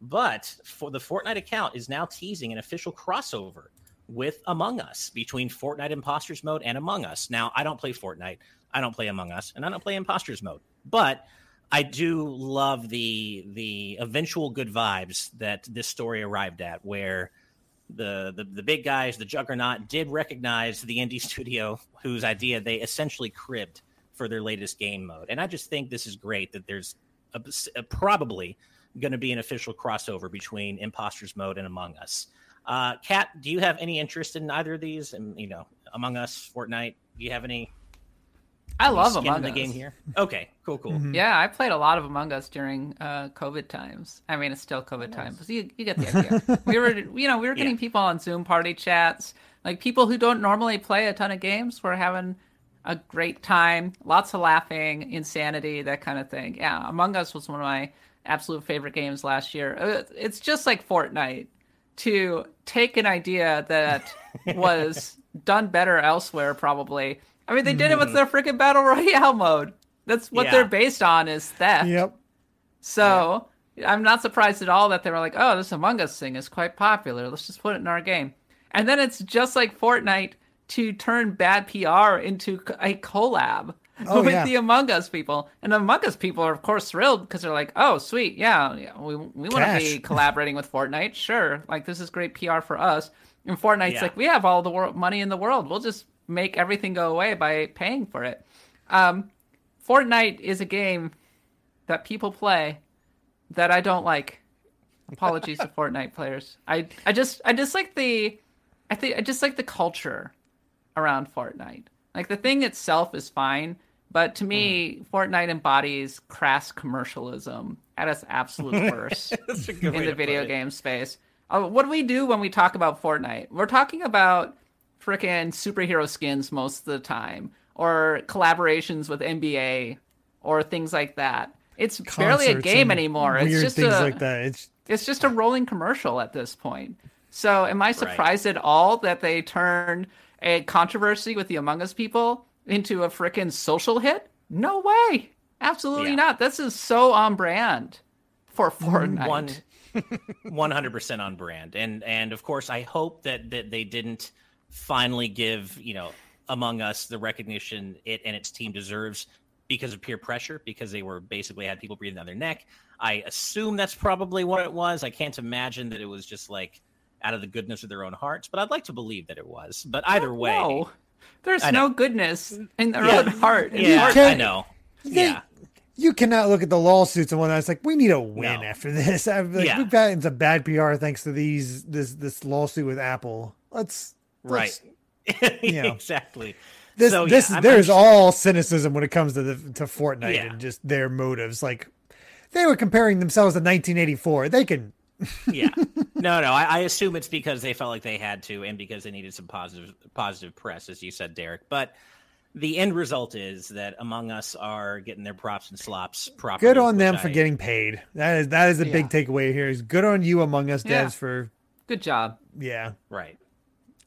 [SPEAKER 1] But for the Fortnite account is now teasing an official crossover with Among Us between Fortnite Impostors mode and Among Us. Now, I don't play Fortnite, I don't play Among Us, and I don't play Impostors mode, but I do love the the eventual good vibes that this story arrived at, where the, the the big guys, the Juggernaut, did recognize the indie studio whose idea they essentially cribbed for their latest game mode, and I just think this is great that there's a, a, probably going to be an official crossover between Impostors mode and Among Us. Uh, Kat, do you have any interest in either of these? And you know, Among Us, Fortnite, do you have any
[SPEAKER 2] I love Among
[SPEAKER 1] the
[SPEAKER 2] Us.
[SPEAKER 1] game here. Okay, cool, cool.
[SPEAKER 2] Mm-hmm. Yeah, I played a lot of Among Us during uh, COVID times. I mean, it's still COVID nice. times, but you, you get the idea. we were, you know, we were getting yeah. people on Zoom party chats, like people who don't normally play a ton of games were having a great time, lots of laughing, insanity, that kind of thing. Yeah, Among Us was one of my absolute favorite games last year. Uh, it's just like Fortnite to take an idea that was done better elsewhere, probably I mean, they did it with mm-hmm. their freaking battle royale mode. That's what yeah. they're based on is theft.
[SPEAKER 3] Yep.
[SPEAKER 2] So yeah. I'm not surprised at all that they were like, "Oh, this Among Us thing is quite popular. Let's just put it in our game." And then it's just like Fortnite to turn bad PR into a collab oh, with yeah. the Among Us people. And Among Us people are of course thrilled because they're like, "Oh, sweet, yeah, yeah we we want to be collaborating with Fortnite. Sure, like this is great PR for us." And Fortnite's yeah. like, "We have all the wor- money in the world. We'll just make everything go away by paying for it. Um, Fortnite is a game that people play that I don't like. Apologies to Fortnite players. I I just I just like the I think I just like the culture around Fortnite. Like the thing itself is fine, but to me, mm. Fortnite embodies crass commercialism at its absolute worst in the video game space. Uh, what do we do when we talk about Fortnite? We're talking about freaking superhero skins most of the time, or collaborations with NBA, or things like that. It's Concerts barely a game anymore. It's just
[SPEAKER 3] things
[SPEAKER 2] a,
[SPEAKER 3] like that. It's
[SPEAKER 2] it's just a rolling commercial at this point. So, am I surprised right. at all that they turned a controversy with the Among Us people into a freaking social hit? No way. Absolutely yeah. not. This is so on brand for Fortnite.
[SPEAKER 1] One, 100% on brand. And and of course, I hope that that they didn't finally give you know Among Us the recognition it and its team deserves because of peer pressure because they were basically had people breathing down their neck. I assume that's probably what it was. I can't imagine that it was just like out of the goodness of their own hearts, but I'd like to believe that it was. But either way, no.
[SPEAKER 2] There's no goodness in their yeah. own heart.
[SPEAKER 1] Yeah, I know.
[SPEAKER 3] They,
[SPEAKER 1] yeah.
[SPEAKER 3] You cannot look at the lawsuits and whatnot. It's like we need a win no. after this. Like, yeah. We've gotten some bad PR thanks to these this this lawsuit with Apple. Let's
[SPEAKER 1] right. You know, exactly.
[SPEAKER 3] This so, this yeah, there's all cynicism when it comes to the to Fortnite yeah. and just their motives. Like they were comparing themselves to 1984. They can.
[SPEAKER 1] Yeah. No, no. I, I, assume it's because they felt like they had to, and because they needed some positive positive press, as you said, Derek. But the end result is that Among Us are getting their props and slops properly.
[SPEAKER 3] Good on them I, for getting paid. That is that is a yeah. big takeaway here. Is good on you, Among Us devs, for
[SPEAKER 2] good job.
[SPEAKER 3] Yeah.
[SPEAKER 1] Right.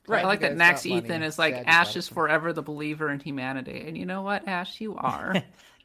[SPEAKER 2] Right. I like that Max Ethan is like Ash is forever the believer in humanity, and you know what, Ash, you are.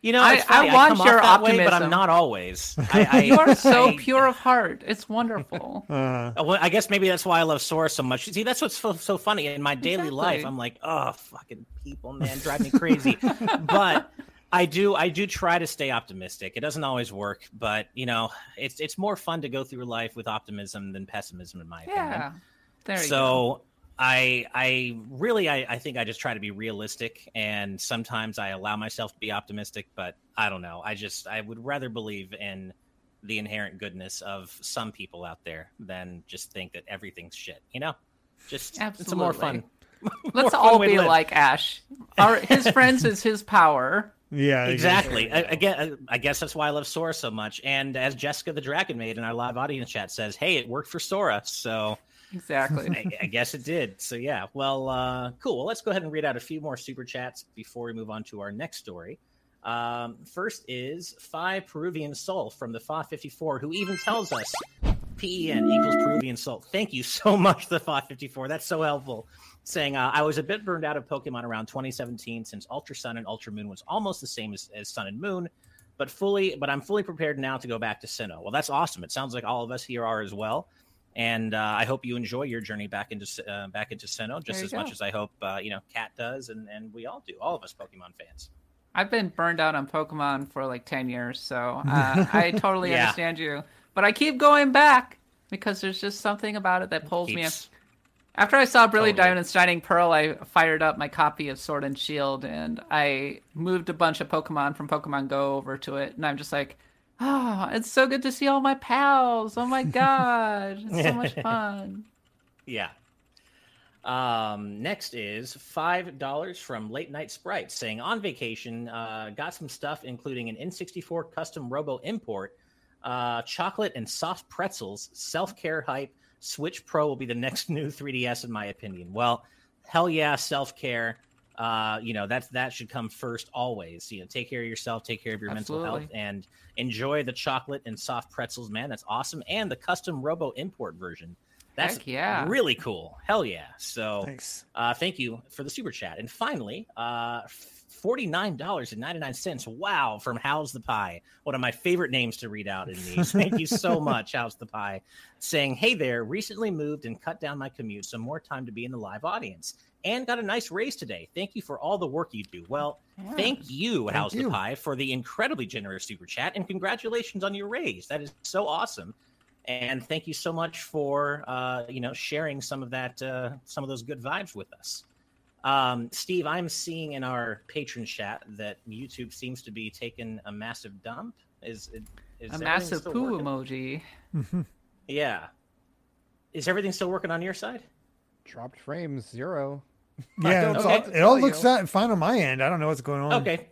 [SPEAKER 1] You know, I, I, want your optimism, way, but I'm not always. I, I,
[SPEAKER 2] you are so pure of heart. It's wonderful.
[SPEAKER 1] Uh, well, I guess maybe that's why I love Sora so much. See, that's what's so, so funny in my daily exactly. life. I'm like, oh, fucking people, man, drive me crazy. but I do I do try to stay optimistic. It doesn't always work, but you know, it's it's more fun to go through life with optimism than pessimism, in my opinion.
[SPEAKER 2] yeah.
[SPEAKER 1] opinion.
[SPEAKER 2] There you
[SPEAKER 1] so
[SPEAKER 2] go.
[SPEAKER 1] I I really I, I think I just try to be realistic and sometimes I allow myself to be optimistic, but I don't know. I just I would rather believe in the inherent goodness of some people out there than just think that everything's shit. You know? Just Absolutely. it's a more fun.
[SPEAKER 2] Let's more all be like Ash. Our his friends is his power.
[SPEAKER 3] Yeah,
[SPEAKER 1] exactly. I, again, I guess that's why I love Sora so much. And as Jessica the Dragon Maid in our live audience chat says, "Hey, it worked for Sora." So
[SPEAKER 2] Exactly.
[SPEAKER 1] I, I, guess it did. So yeah. Well, uh, cool. Well, let's go ahead and read out a few more super chats before we move on to our next story. Um, first is Five Peruvian Sol from the FA54, who even tells us PEN equals Peruvian Sol. Thank you so much, the FA54. That's so helpful. Saying uh, I was a bit burned out of Pokemon around 2017 since Ultra Sun and Ultra Moon was almost the same as, as Sun and Moon but fully, but I'm fully prepared now to go back to Sinnoh. Well, that's awesome. It sounds like all of us here are as well. And uh, I hope you enjoy your journey back into uh, back into Sinnoh just as go. much as I hope uh, you know Kat does, and and we all do, all of us Pokemon fans.
[SPEAKER 2] I've been burned out on Pokemon for like ten years, so uh, I totally yeah. understand you. But I keep going back because there's just something about it that pulls Keeps... me in. After I saw Brilliant totally. Diamond and Shining Pearl, I fired up my copy of Sword and Shield and I moved a bunch of Pokemon from Pokemon Go over to it. And I'm just like, oh, it's so good to see all my pals. Oh my god, it's so much fun.
[SPEAKER 1] Yeah. Um, next is five dollars from Late Night Sprite saying on vacation, uh, got some stuff including an N64 custom Robo import, uh, chocolate and soft pretzels, self care hype Switch Pro will be the next new 3DS, in my opinion. Well, hell yeah, self care. Uh, you know that's that should come first always. You know, take care of yourself, take care of your Absolutely. mental health, and enjoy the chocolate and soft pretzels. Man, that's awesome. And the custom Robo import version. That's Heck yeah. really cool. Hell yeah. So Thanks. Uh, thank you for the super chat. And finally, uh, $49.99. Wow, from How's the Pie. One of my favorite names to read out in these. Thank you so much, How's the Pie. Saying, Hey there, recently moved and cut down my commute, so more time to be in the live audience. And got a nice raise today. Thank you for all the work you do. Well, yeah. thank you, thank How's you. the Pie, for the incredibly generous super chat and congratulations on your raise. That is so awesome. And thank you so much for uh, you know sharing some of that uh, some of those good vibes with us. Um, Steve, I'm seeing in our patron chat that YouTube seems to be taking a massive dump. Is, is
[SPEAKER 2] a massive poo working? emoji?
[SPEAKER 1] Yeah. Is everything still working on your side?
[SPEAKER 4] Dropped frames zero.
[SPEAKER 3] Yeah, okay. all, it all looks that fine on my end. I don't know what's going on.
[SPEAKER 1] Okay,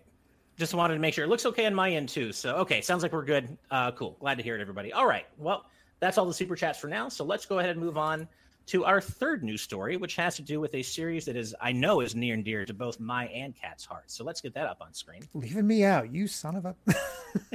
[SPEAKER 1] just wanted to make sure it looks okay on my end too. So okay, sounds like we're good. Uh, cool. Glad to hear it, everybody. All right. Well, that's all the super chats for now. So let's go ahead and move on to our third news story, which has to do with a series that is I know is near and dear to both my and Kat's hearts. So let's get that up on screen.
[SPEAKER 3] Leaving me out, you son of a.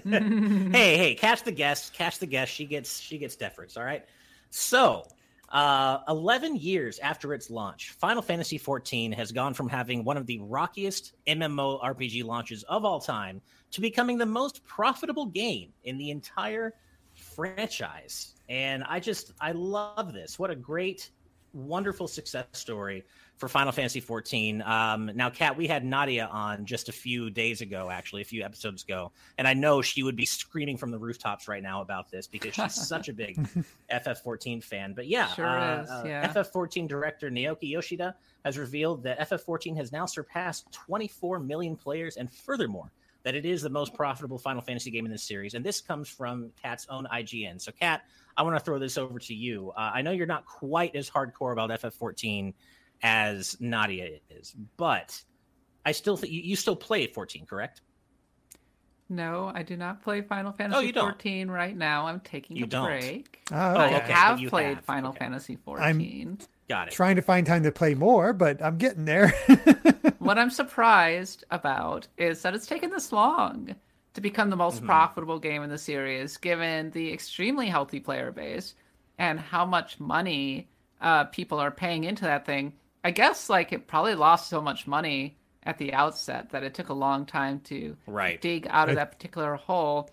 [SPEAKER 1] hey, hey, catch the guest, catch the guest. She gets she gets deference. All right. So, uh, 11 years after its launch, Final Fantasy XIV has gone from having one of the rockiest MMO RPG launches of all time to becoming the most profitable game in the entire franchise. And I just, I love this. What a great, wonderful success story for Final Fantasy 14. Um, now, Kat, we had Nadia on just a few days ago, actually, a few episodes ago. And I know she would be screaming from the rooftops right now about this because she's such a big FF14 fan. But yeah,
[SPEAKER 2] sure uh, is, uh, yeah.
[SPEAKER 1] FF14 director Naoki Yoshida has revealed that FF14 has now surpassed 24 million players. And furthermore, that it is the most profitable Final Fantasy game in this series. And this comes from Kat's own IGN. So, Kat, I want to throw this over to you. Uh, I know you're not quite as hardcore about FF14 as Nadia is, but I still think you, you still play 14, correct?
[SPEAKER 2] No, I do not play Final Fantasy oh, 14 right now. I'm taking
[SPEAKER 1] you
[SPEAKER 2] a
[SPEAKER 1] don't.
[SPEAKER 2] break.
[SPEAKER 3] Oh, okay.
[SPEAKER 2] I have played have. Final okay. Fantasy 14. I'm
[SPEAKER 1] Got it.
[SPEAKER 3] Trying to find time to play more, but I'm getting there.
[SPEAKER 2] what I'm surprised about is that it's taken this long to become the most mm-hmm. profitable game in the series, given the extremely healthy player base and how much money uh, people are paying into that thing. I guess like it probably lost so much money at the outset that it took a long time to
[SPEAKER 1] right.
[SPEAKER 2] dig out of that particular hole.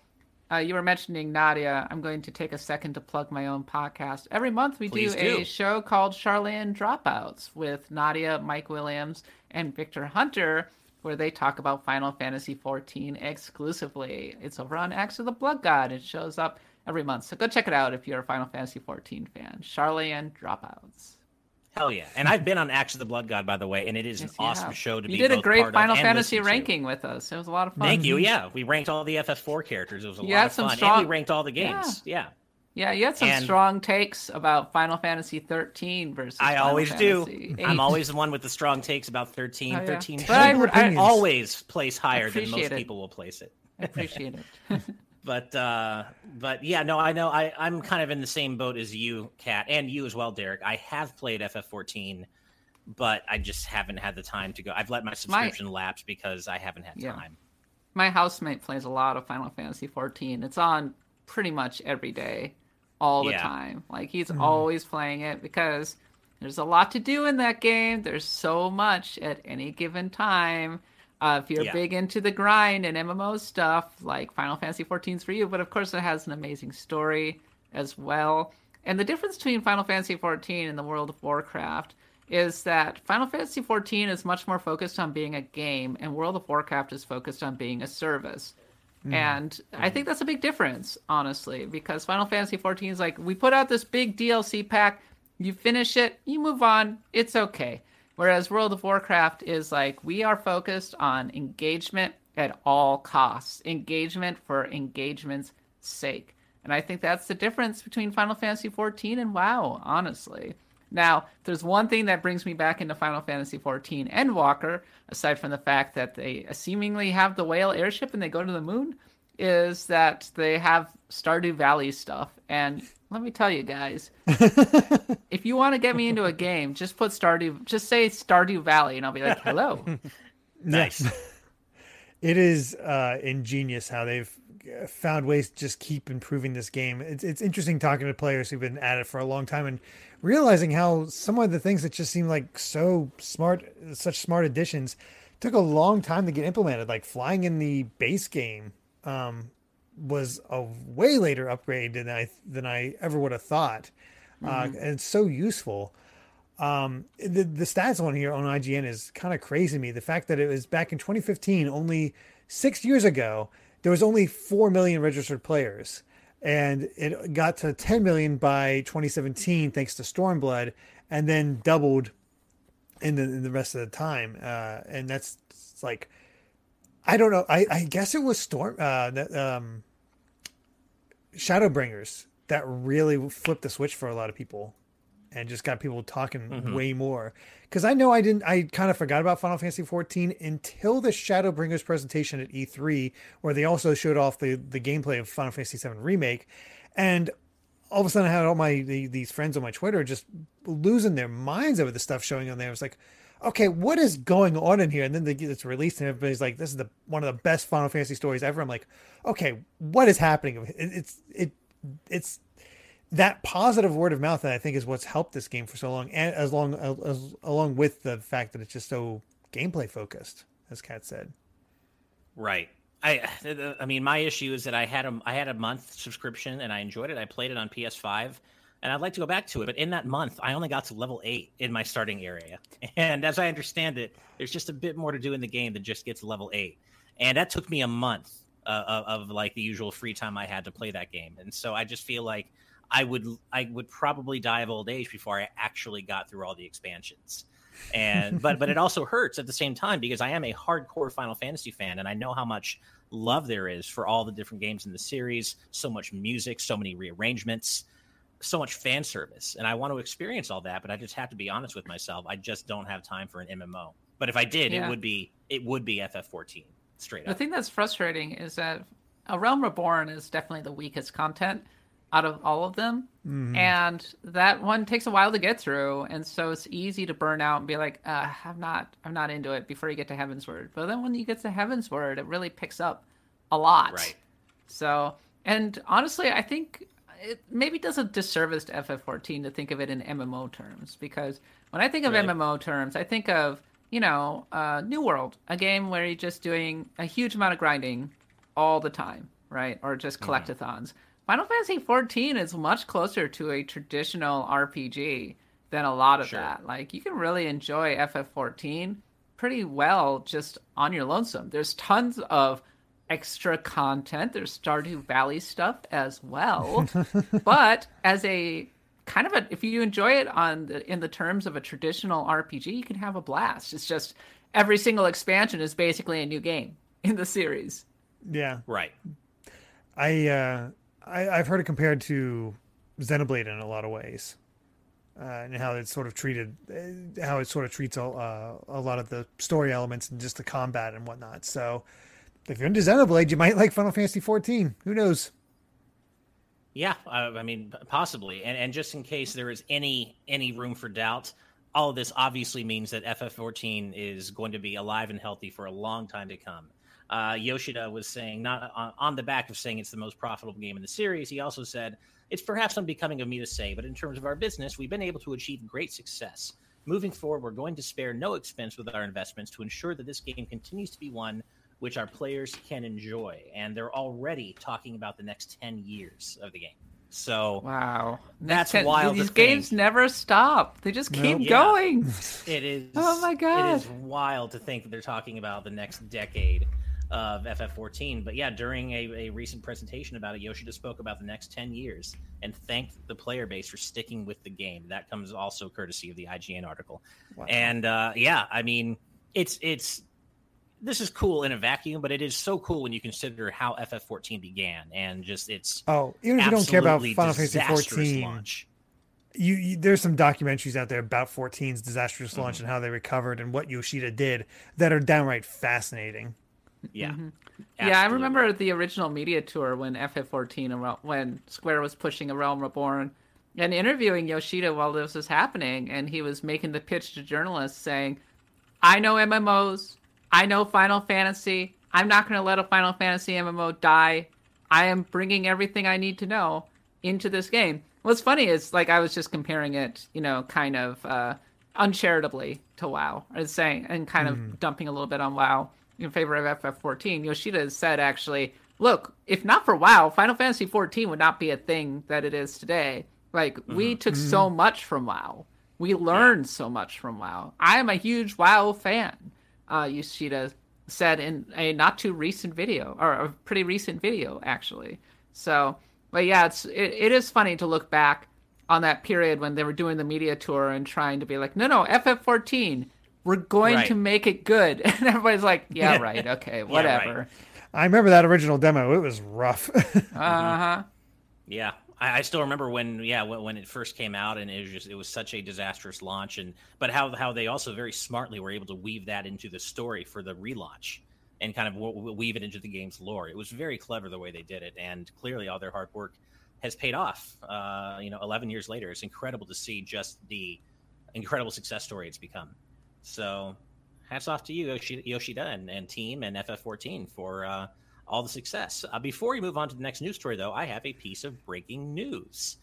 [SPEAKER 2] Uh, you were mentioning Nadia. I'm going to take a second to plug my own podcast. Every month we do, do, a show called Charlene Dropouts with Nadia, Mike Williams, and Victor Hunter, where they talk about Final Fantasy XIV exclusively. It's over on Axe of the Blood God. It shows up every month. So go check it out if you're a Final Fantasy XIV fan. Charlene and Dropouts.
[SPEAKER 1] Hell yeah! And I've been on Axe of the Blood God, by the way, and it is yes, an awesome have. show to
[SPEAKER 2] you
[SPEAKER 1] be.
[SPEAKER 2] You did
[SPEAKER 1] a
[SPEAKER 2] great Final Fantasy ranking to. with us. It was a lot of fun.
[SPEAKER 1] Thank you. Yeah, we ranked all the FF4 characters. It was a you lot of fun, strong... and we ranked all the games. Yeah. yeah.
[SPEAKER 2] Yeah, you had some and strong takes about Final Fantasy 13 versus. I
[SPEAKER 1] Final
[SPEAKER 2] always
[SPEAKER 1] Fantasy do. I'm always the one with the strong takes about 13. Oh, yeah. 13. But I, I, always place higher than most it. people will place it.
[SPEAKER 2] I appreciate it.
[SPEAKER 1] but uh but yeah no i know i i'm kind of in the same boat as you kat and you as well derek i have played ff14 but I just haven't had the time to go. I've let my subscription my, lapse because I haven't had yeah. time.
[SPEAKER 2] My housemate plays a lot of Final Fantasy 14. It's on pretty much every day, all the yeah. time. Like he's mm. always playing it because there's a lot to do in that game. There's so much at any given time. Uh, if you're yeah. big into the grind and MMO stuff, like Final Fantasy 14 is for you. But of course, it has an amazing story as well. And the difference between Final Fantasy 14 and the World of Warcraft is that Final Fantasy 14 is much more focused on being a game, and World of Warcraft is focused on being a service. Mm. And I think that's a big difference, honestly, because Final Fantasy 14 is like, we put out this big DLC pack, you finish it, you move on, it's okay. Whereas World of Warcraft is like, we are focused on engagement at all costs, engagement for engagement's sake. And I think that's the difference between Final Fantasy 14 and WoW, honestly. Now, there's one thing that brings me back into Final Fantasy XIV Endwalker, aside from the fact that they seemingly have the whale airship and they go to the moon, is that they have Stardew Valley stuff. And let me tell you guys, if you want to get me into a game, just put Stardew, just say Stardew Valley, and I'll be like, hello.
[SPEAKER 1] nice.
[SPEAKER 3] it is uh, ingenious how they've found ways to just keep improving this game. It's it's interesting talking to players who've been at it for a long time and realizing how some of the things that just seem like so smart, such smart additions, took a long time to get implemented. Like flying in the base game um, was a way later upgrade than I than I ever would have thought, uh, mm-hmm. uh, and it's so useful. Um, the the stats on here on IGN is kind of crazy to me. The fact that it was back in 2015, only six years ago, there was only four million registered players and it got to 10 million by 2017 thanks to Stormblood, and then doubled in the, in the rest of the time. Uh, and that's like, I don't know. I, I guess it was Storm, uh, um, Shadowbringers that really flipped the switch for a lot of people and just got people talking mm-hmm. way more. Because I know I didn't, I kind of forgot about Final Fantasy 14 until the Shadowbringers presentation at E3, where they also showed off the the gameplay of Final Fantasy 7 remake, and all of a sudden I had all my the, these friends on my Twitter just losing their minds over the stuff showing on there. I was like, okay, what is going on in here? And then they get it's released, and everybody's like, this is the one of the best Final Fantasy stories ever. I'm like, okay, what is happening? It, it's it it's that positive word of mouth that I think is what's helped this game for so long, and as long as along with the fact that it's just so gameplay focused, as Kat said.
[SPEAKER 1] Right. I I mean, my issue is that I had a I had a month subscription and I enjoyed it. I played it on PS5, and I'd like to go back to it. But in that month, I only got to level eight in my starting area, and as I understand it, there's just a bit more to do in the game than just get to level eight, and that took me a month uh, of, of like the usual free time I had to play that game, and so I just feel like I would I would probably die of old age before I actually got through all the expansions. And but but it also hurts at the same time because I am a hardcore Final Fantasy fan and I know how much love there is for all the different games in the series, so much music, so many rearrangements, so much fan service. And I want to experience all that, but I just have to be honest with myself. I just don't have time for an MMO. But if I did, yeah. it would be it would be FF14 straight up.
[SPEAKER 2] The thing that's frustrating is that A Realm Reborn is definitely the weakest content out of all of them. Mm-hmm. And that one takes a while to get through, and so it's easy to burn out and be like, uh, "I'm not, I'm not into it." Before you get to Heavensward, but then when you get to Heavensward, it really picks up a lot.
[SPEAKER 1] Right.
[SPEAKER 2] So, and honestly, I think it maybe does a disservice to FF14 to think of it in MMO terms because when I think of really? MMO terms, I think of you know, uh, New World, a game where you're just doing a huge amount of grinding all the time, right? Or just mm-hmm. collectathons. Mm-hmm. Final Fantasy 14 is much closer to a traditional RPG than a lot of sure. that. Like you can really enjoy FF14 pretty well just on your lonesome. There's tons of extra content. There's Stardew Valley stuff as well. but as a kind of a if you enjoy it on the, in the terms of a traditional RPG, you can have a blast. It's just every single expansion is basically a new game in the series.
[SPEAKER 3] Yeah.
[SPEAKER 1] Right.
[SPEAKER 3] I uh I, have heard it compared to Xenoblade in a lot of ways, uh, and how it's sort of treated, uh, how it sort of treats a, uh, a lot of the story elements and just the combat and whatnot. So, if you're into Xenoblade, you might like Final Fantasy 14. Who knows?
[SPEAKER 1] Yeah, uh, I mean, possibly. And and just in case there is any any room for doubt, all of this obviously means that FF14 is going to be alive and healthy for a long time to come uh, Yoshida was saying, not on, on, the back of saying it's the most profitable game in the series, he also said, It's perhaps unbecoming of me to say, but in terms of our business, we've been able to achieve great success. Moving forward, we're going to spare no expense with our investments to ensure that this game continues to be one which our players can enjoy. And they're already talking about the next 10 years of the game. So
[SPEAKER 2] wow,
[SPEAKER 1] that's ten, wild.
[SPEAKER 2] These games
[SPEAKER 1] think.
[SPEAKER 2] never stop; they just keep yeah. going.
[SPEAKER 1] It is.
[SPEAKER 2] Oh my god!
[SPEAKER 1] It is wild to think that they're talking about the next decade of FF14. But yeah, during a, a recent presentation about it, Yoshida spoke about the next 10 years and thanked the player base for sticking with the game. That comes also courtesy of the IGN article. Wow. And uh, yeah, I mean, it's it's this is cool in a vacuum, but it is so cool when you consider how FF14 began and just it's
[SPEAKER 3] oh, even if you don't care about Final Fantasy 14 launch. You, you, there's some documentaries out there about 14's disastrous mm-hmm. launch and how they recovered and what Yoshida did that are downright fascinating.
[SPEAKER 1] Yeah. Mm-hmm.
[SPEAKER 2] Yeah, I remember the original media tour when FF14 when Square was pushing A Realm Reborn and interviewing Yoshida while this was happening and he was making the pitch to journalists saying, "I know MMOs. I know Final Fantasy. I'm not going to let a Final Fantasy MMO die. I am bringing everything I need to know into this game." What's funny is like I was just comparing it, you know, kind of uh uncharitably to WoW, and saying and kind of mm. dumping a little bit on WoW in favor of FF14, Yoshida has said actually, look, if not for WoW, Final Fantasy 14 would not be a thing that it is today. Like mm-hmm. we took mm-hmm. so much from WoW. We learned yeah. so much from WoW. I am a huge WoW fan. Uh, Yoshida said in a not too recent video, or a pretty recent video actually. So, but yeah, it's it, it is funny to look back on that period when they were doing the media tour and trying to be like, no, no, FF14 we're going right. to make it good. And everybody's like, yeah, right. Okay, whatever. Yeah, right.
[SPEAKER 3] I remember that original demo. It was rough.
[SPEAKER 2] uh huh.
[SPEAKER 1] Yeah. I, I, still remember when, yeah, when, when, it first came out, and it was just it was such a disastrous launch, and but how how they also very smartly were able to weave that into the story for the relaunch, and kind of weave it into the game's lore. It was very clever the way they did it, and clearly all their hard work has paid off. Uh, you know, 11 years later, it's incredible to see just the incredible success story it's become. So, hats off to you, Yoshida and, and team and FF14 for uh, all the success. Uh, before we move on to the next news story, though, I have a piece of breaking news.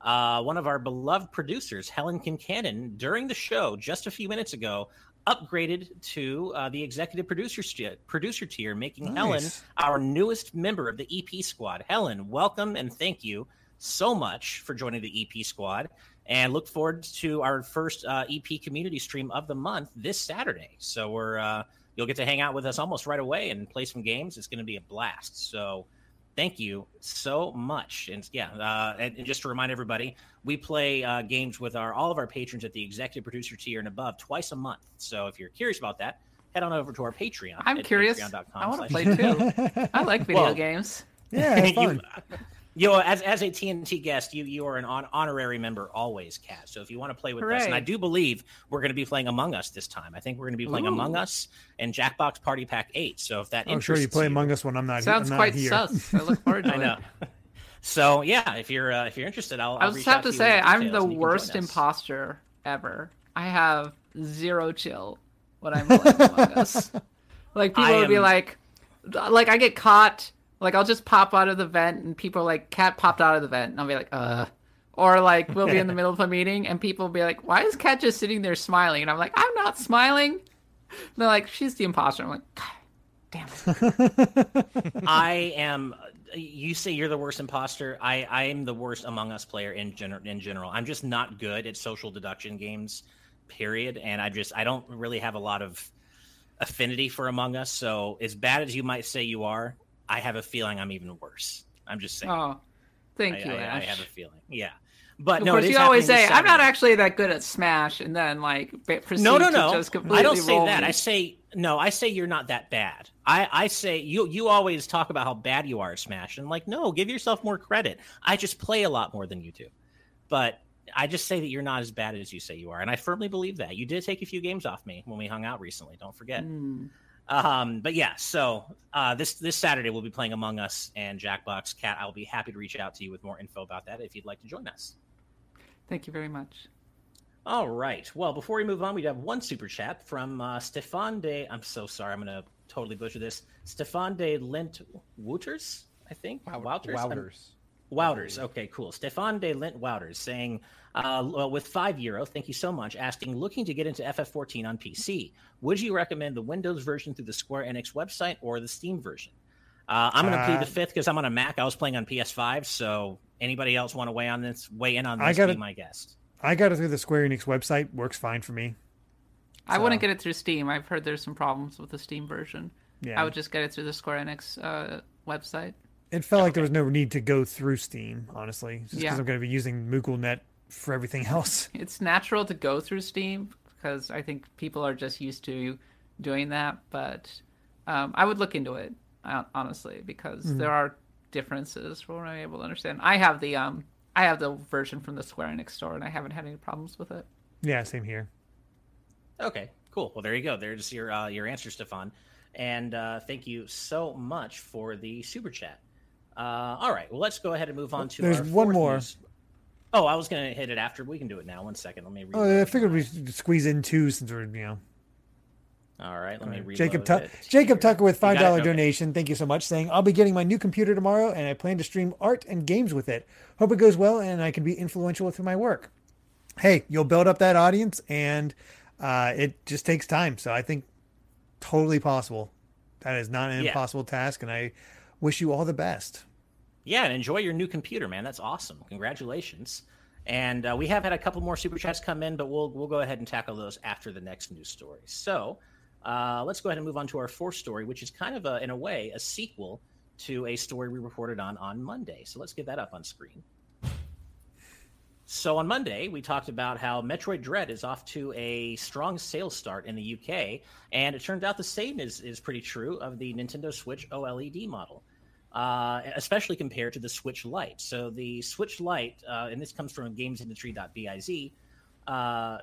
[SPEAKER 1] Uh, one of our beloved producers, Helen Kincannon, during the show just a few minutes ago, upgraded to uh, the executive producer st- producer tier, making nice. Helen our newest member of the EP squad. Helen, welcome and thank you so much for joining the EP squad and look forward to our first uh, EP community stream of the month this Saturday. So we're uh, you'll get to hang out with us almost right away and play some games. It's going to be a blast. So thank you so much. And yeah, uh, and, and, just to remind everybody, we play uh, games with our all of our patrons at the executive producer tier and above twice a month. So if you're curious about that, head on over to our Patreon.
[SPEAKER 2] I'm curious. I want to play too. I like video well, games.
[SPEAKER 3] Yeah, fun.
[SPEAKER 1] you, you know, as as a TNT guest, you you are an on, honorary member always, Kat. So if you want to play with Hooray. us, and I do believe we're going to be playing Among Us this time. I think we're going to be playing Ooh. Among Us and Jackbox Party Pack Eight. So if that, interests.
[SPEAKER 3] I'm sure you play you, Among Us when I'm not.
[SPEAKER 2] Sounds
[SPEAKER 3] I'm
[SPEAKER 2] quite
[SPEAKER 3] here.
[SPEAKER 2] sus. I look forward to
[SPEAKER 1] I know. So yeah, if you're uh, if you're interested, I'll.
[SPEAKER 2] I'll I just have to say I'm the worst imposter ever. I have zero chill when I'm playing Among Us. Like people would be like, like I get caught like I'll just pop out of the vent and people like cat popped out of the vent and I'll be like, uh or like we'll be in the middle of a meeting and people will be like, Why is Cat just sitting there smiling? And I'm like, I'm not smiling. And they're like, She's the imposter. I'm like, damn
[SPEAKER 1] it. I am you say you're the worst imposter. I I am the worst Among Us player in general in general. I'm just not good at social deduction games, period. And I just I don't really have a lot of affinity for Among Us. So as bad as you might say you are, I have a feeling I'm even worse. I'm just saying.
[SPEAKER 2] Oh, thank
[SPEAKER 1] I,
[SPEAKER 2] you,
[SPEAKER 1] I,
[SPEAKER 2] Ash.
[SPEAKER 1] I have a feeling. Yeah. But
[SPEAKER 2] of
[SPEAKER 1] no,
[SPEAKER 2] course, you always say I'm not actually that good at Smash, and then like
[SPEAKER 1] no, no, no. I don't say that. Me. I say no. I say you're not that bad. I, I say you you always talk about how bad you are at Smash, and like no, give yourself more credit. I just play a lot more than you do, but I just say that you're not as bad as you say you are, and I firmly believe that. You did take a few games off me when we hung out recently. Don't forget. Mm. Um, but yeah, so uh, this this Saturday we'll be playing Among Us and Jackbox Cat. I'll be happy to reach out to you with more info about that if you'd like to join us.
[SPEAKER 2] Thank you very much.
[SPEAKER 1] All right. Well, before we move on, we have one super chat from uh, Stefan de. I'm so sorry. I'm going to totally butcher this. Stefan de Lent Wouters, I think.
[SPEAKER 4] Wouters. Wouters.
[SPEAKER 1] Wouters. Okay, cool. Stefan de Lint Wouters saying, uh, with five euro, thank you so much, asking, looking to get into FF14 on PC. Would you recommend the Windows version through the Square Enix website or the Steam version? Uh, I'm going to uh, plead the fifth because I'm on a Mac. I was playing on PS5. So anybody else want to weigh on this? Weigh in on this? I got be my guest.
[SPEAKER 3] I got it through the Square Enix website. Works fine for me.
[SPEAKER 2] I so. wouldn't get it through Steam. I've heard there's some problems with the Steam version. Yeah. I would just get it through the Square Enix uh, website.
[SPEAKER 3] It felt okay. like there was no need to go through Steam, honestly, just because yeah. I'm going to be using MuggleNet for everything else.
[SPEAKER 2] It's natural to go through Steam because I think people are just used to doing that. But um, I would look into it honestly because mm-hmm. there are differences from what I'm able to understand. I have the um I have the version from the Square Enix store and I haven't had any problems with it.
[SPEAKER 3] Yeah, same here.
[SPEAKER 1] Okay, cool. Well, there you go. There's your uh, your answer, Stefan. And uh, thank you so much for the super chat. Uh, all right. Well, let's go ahead and move on to.
[SPEAKER 3] There's one more.
[SPEAKER 1] News. Oh, I was going to hit it after. We can do it now. One second. Let me.
[SPEAKER 3] Oh, I figured we squeeze in two since we're you know.
[SPEAKER 1] All right, let me read.
[SPEAKER 3] Jacob Tucker Jacob Tucker with five dollar donation. Thank you so much. Saying I'll be getting my new computer tomorrow, and I plan to stream art and games with it. Hope it goes well, and I can be influential through my work. Hey, you'll build up that audience, and uh, it just takes time. So I think totally possible. That is not an yeah. impossible task, and I wish you all the best.
[SPEAKER 1] Yeah, and enjoy your new computer, man. That's awesome. Congratulations. And uh, we have had a couple more super chats come in, but we'll we'll go ahead and tackle those after the next news story. So uh, let's go ahead and move on to our fourth story, which is kind of a, in a way a sequel to a story we reported on on Monday. So let's get that up on screen. So on Monday, we talked about how Metroid Dread is off to a strong sales start in the UK, and it turned out the same is is pretty true of the Nintendo Switch OLED model, uh, especially compared to the Switch Lite. So the Switch Lite, uh, and this comes from GamesIndustry.biz, uh,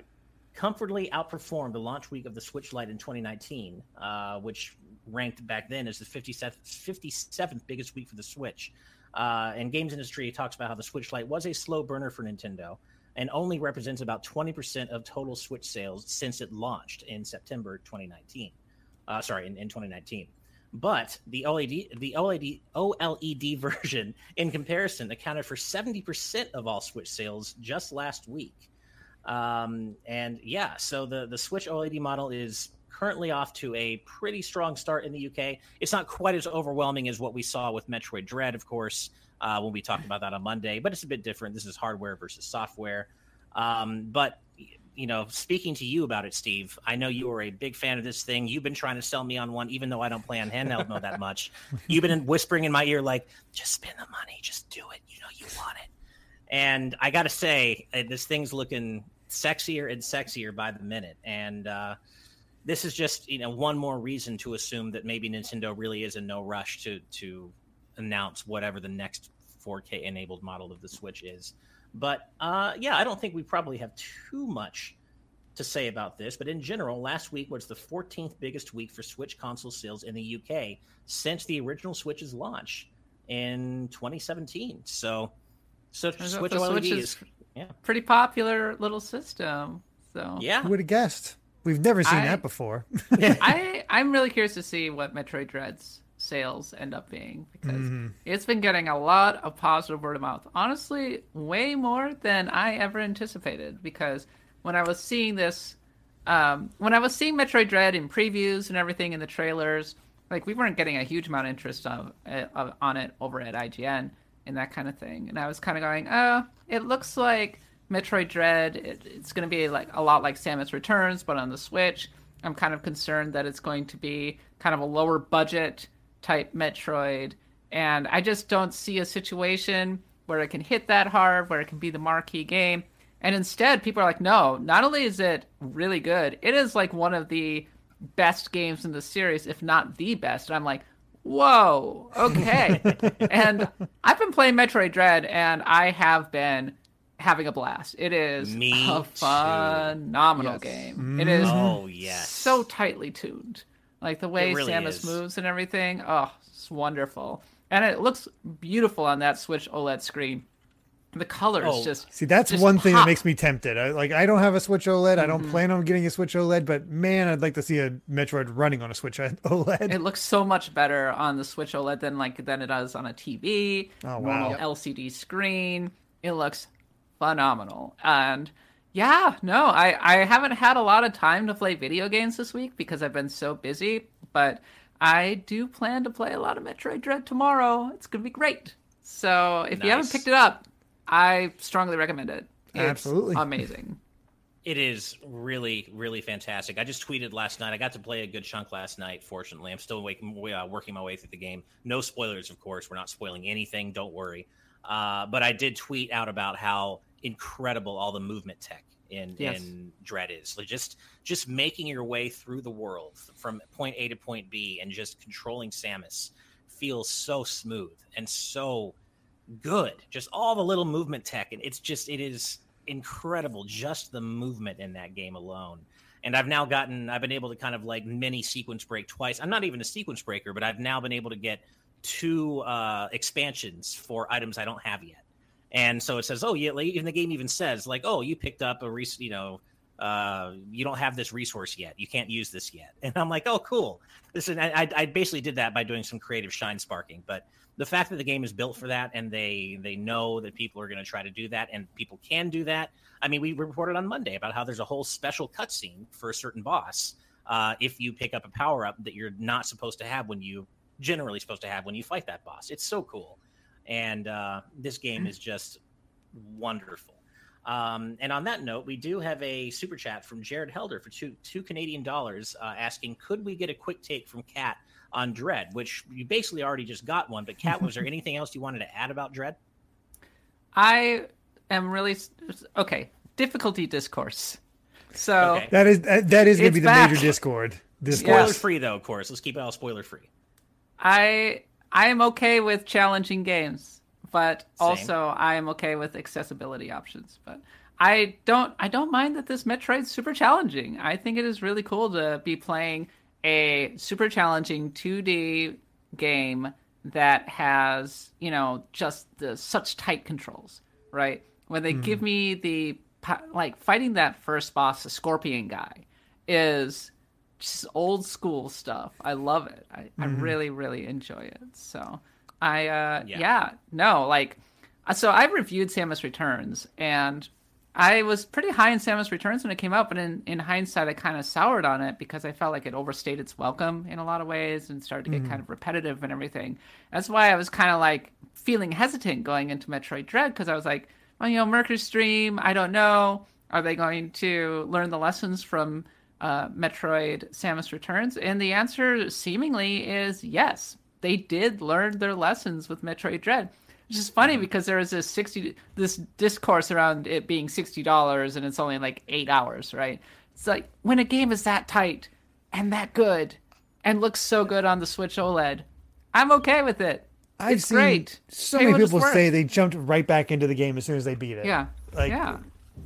[SPEAKER 1] comfortably outperformed the launch week of the Switch Lite in 2019, uh, which ranked back then as the 57th, 57th biggest week for the Switch. Uh, and games industry talks about how the Switch Lite was a slow burner for Nintendo and only represents about 20% of total Switch sales since it launched in September 2019. Uh, sorry, in, in 2019. But the OLED, the OLED, OLED version, in comparison, accounted for 70% of all Switch sales just last week. Um, and yeah, so the the Switch OLED model is currently off to a pretty strong start in the UK. It's not quite as overwhelming as what we saw with Metroid Dread, of course, uh, when we talked about that on Monday, but it's a bit different. This is hardware versus software. Um, but you know, speaking to you about it, Steve, I know you are a big fan of this thing. You've been trying to sell me on one, even though I don't play on handheld mode that much. You've been whispering in my ear, like, just spend the money, just do it. You know, you want it. And I got to say, uh, this thing's looking sexier and sexier by the minute. And uh, this is just you know one more reason to assume that maybe Nintendo really is in no rush to to announce whatever the next 4K enabled model of the Switch is. But uh, yeah, I don't think we probably have too much to say about this. But in general, last week was the 14th biggest week for Switch console sales in the UK since the original Switch's launch in 2017. So, so Switch OLED is, is yeah.
[SPEAKER 2] pretty popular little system. So
[SPEAKER 1] yeah,
[SPEAKER 3] who would have guessed? We've never seen I, that before.
[SPEAKER 2] I I'm really curious to see what Metroid Dread's sales end up being because mm-hmm. it's been getting a lot of positive word of mouth. Honestly, way more than I ever anticipated. Because when I was seeing this, um, when I was seeing Metroid Dread in previews and everything in the trailers, like we weren't getting a huge amount of interest of, of on it over at IGN and that kind of thing. And I was kind of going, oh, it looks like Metroid Dread, it, it's going to be like a lot like Samus Returns, but on the Switch. I'm kind of concerned that it's going to be kind of a lower budget type Metroid, and I just don't see a situation where it can hit that hard, where it can be the marquee game. And instead, people are like, no, not only is it really good, it is like one of the best games in the series, if not the best. And I'm like, whoa, okay. and I've been playing Metroid Dread, and I have been having a blast. It is Me a phenomenal yes. game. It mm-hmm. is oh yes, so tightly tuned. Like the way really Samus is. moves and everything. Oh, it's wonderful. And it looks beautiful on that Switch OLED screen. the colors oh. just
[SPEAKER 3] see that's
[SPEAKER 2] just
[SPEAKER 3] one pop. thing that makes me tempted. I, like I don't have a Switch OLED. Mm-hmm. I don't mm-hmm. plan on getting a Switch OLED, but man, I'd like to see a Metroid running on a Switch OLED.
[SPEAKER 2] It looks so much better on the Switch OLED than like than it does on a TV, oh, wow. LCD screen. It looks phenomenal, and yeah, no, I I haven't had a lot of time to play video games this week because I've been so busy, but I do plan to play a lot of Metroid Dread tomorrow. It's gonna be great. So if nice. you haven't picked it up, I strongly recommend it. It's
[SPEAKER 3] Absolutely
[SPEAKER 2] amazing.
[SPEAKER 1] It is really, really fantastic. I just tweeted last night. I got to play a good chunk last night. Fortunately, I'm still waking, uh, working my way through the game. No spoilers, of course. We're not spoiling anything. Don't worry. Uh, but I did tweet out about how incredible all the movement tech in yes. in Dread is. Like just just making your way through the world from point A to point B and just controlling Samus feels so smooth and so good. Just all the little movement tech, and it's just it is incredible. Just the movement in that game alone. And I've now gotten, I've been able to kind of like mini sequence break twice. I'm not even a sequence breaker, but I've now been able to get two uh, expansions for items I don't have yet. And so it says, oh yeah, like, even the game even says like, oh, you picked up a res- you know, uh, you don't have this resource yet. You can't use this yet. And I'm like, oh, cool. Listen, I, I basically did that by doing some creative shine sparking, but the fact that the game is built for that and they they know that people are going to try to do that and people can do that. I mean, we reported on Monday about how there's a whole special cutscene for a certain boss uh, if you pick up a power up that you're not supposed to have when you generally supposed to have when you fight that boss. It's so cool, and uh, this game is just wonderful. Um, and on that note, we do have a super chat from Jared Helder for two two Canadian dollars, uh, asking, "Could we get a quick take from Kat on Dread?" Which you basically already just got one. But Kat, was there anything else you wanted to add about Dread?
[SPEAKER 2] I am really okay. Difficulty discourse. So
[SPEAKER 3] okay. that is that, that is going to be the back. major Discord.
[SPEAKER 1] Discord. Spoiler free though, of course. Let's keep it all spoiler free.
[SPEAKER 2] I I am okay with challenging games but Same. also I am okay with accessibility options. But I don't I don't mind that this Metroid's super challenging. I think it is really cool to be playing a super challenging 2D game that has, you know, just the such tight controls, right? When they mm. give me the like fighting that first boss, the scorpion guy, is just old school stuff. I love it. I, mm-hmm. I really, really enjoy it. So I uh yeah. yeah, no, like uh, so I reviewed Samus Returns and I was pretty high in Samus Returns when it came out, but in, in hindsight, I kind of soured on it because I felt like it overstayed its welcome in a lot of ways and started to get mm. kind of repetitive and everything. That's why I was kind of like feeling hesitant going into Metroid Dread because I was like, well, you know, MercurySteam, I don't know. Are they going to learn the lessons from uh, Metroid Samus Returns? And the answer seemingly is yes they did learn their lessons with Metroid Dread. Which is funny mm-hmm. because there is this sixty this discourse around it being sixty dollars and it's only like eight hours, right? It's like when a game is that tight and that good and looks so good on the Switch OLED, I'm okay with it. I've it's seen great.
[SPEAKER 3] so many people say they jumped right back into the game as soon as they beat it.
[SPEAKER 2] Yeah,
[SPEAKER 3] like
[SPEAKER 2] yeah.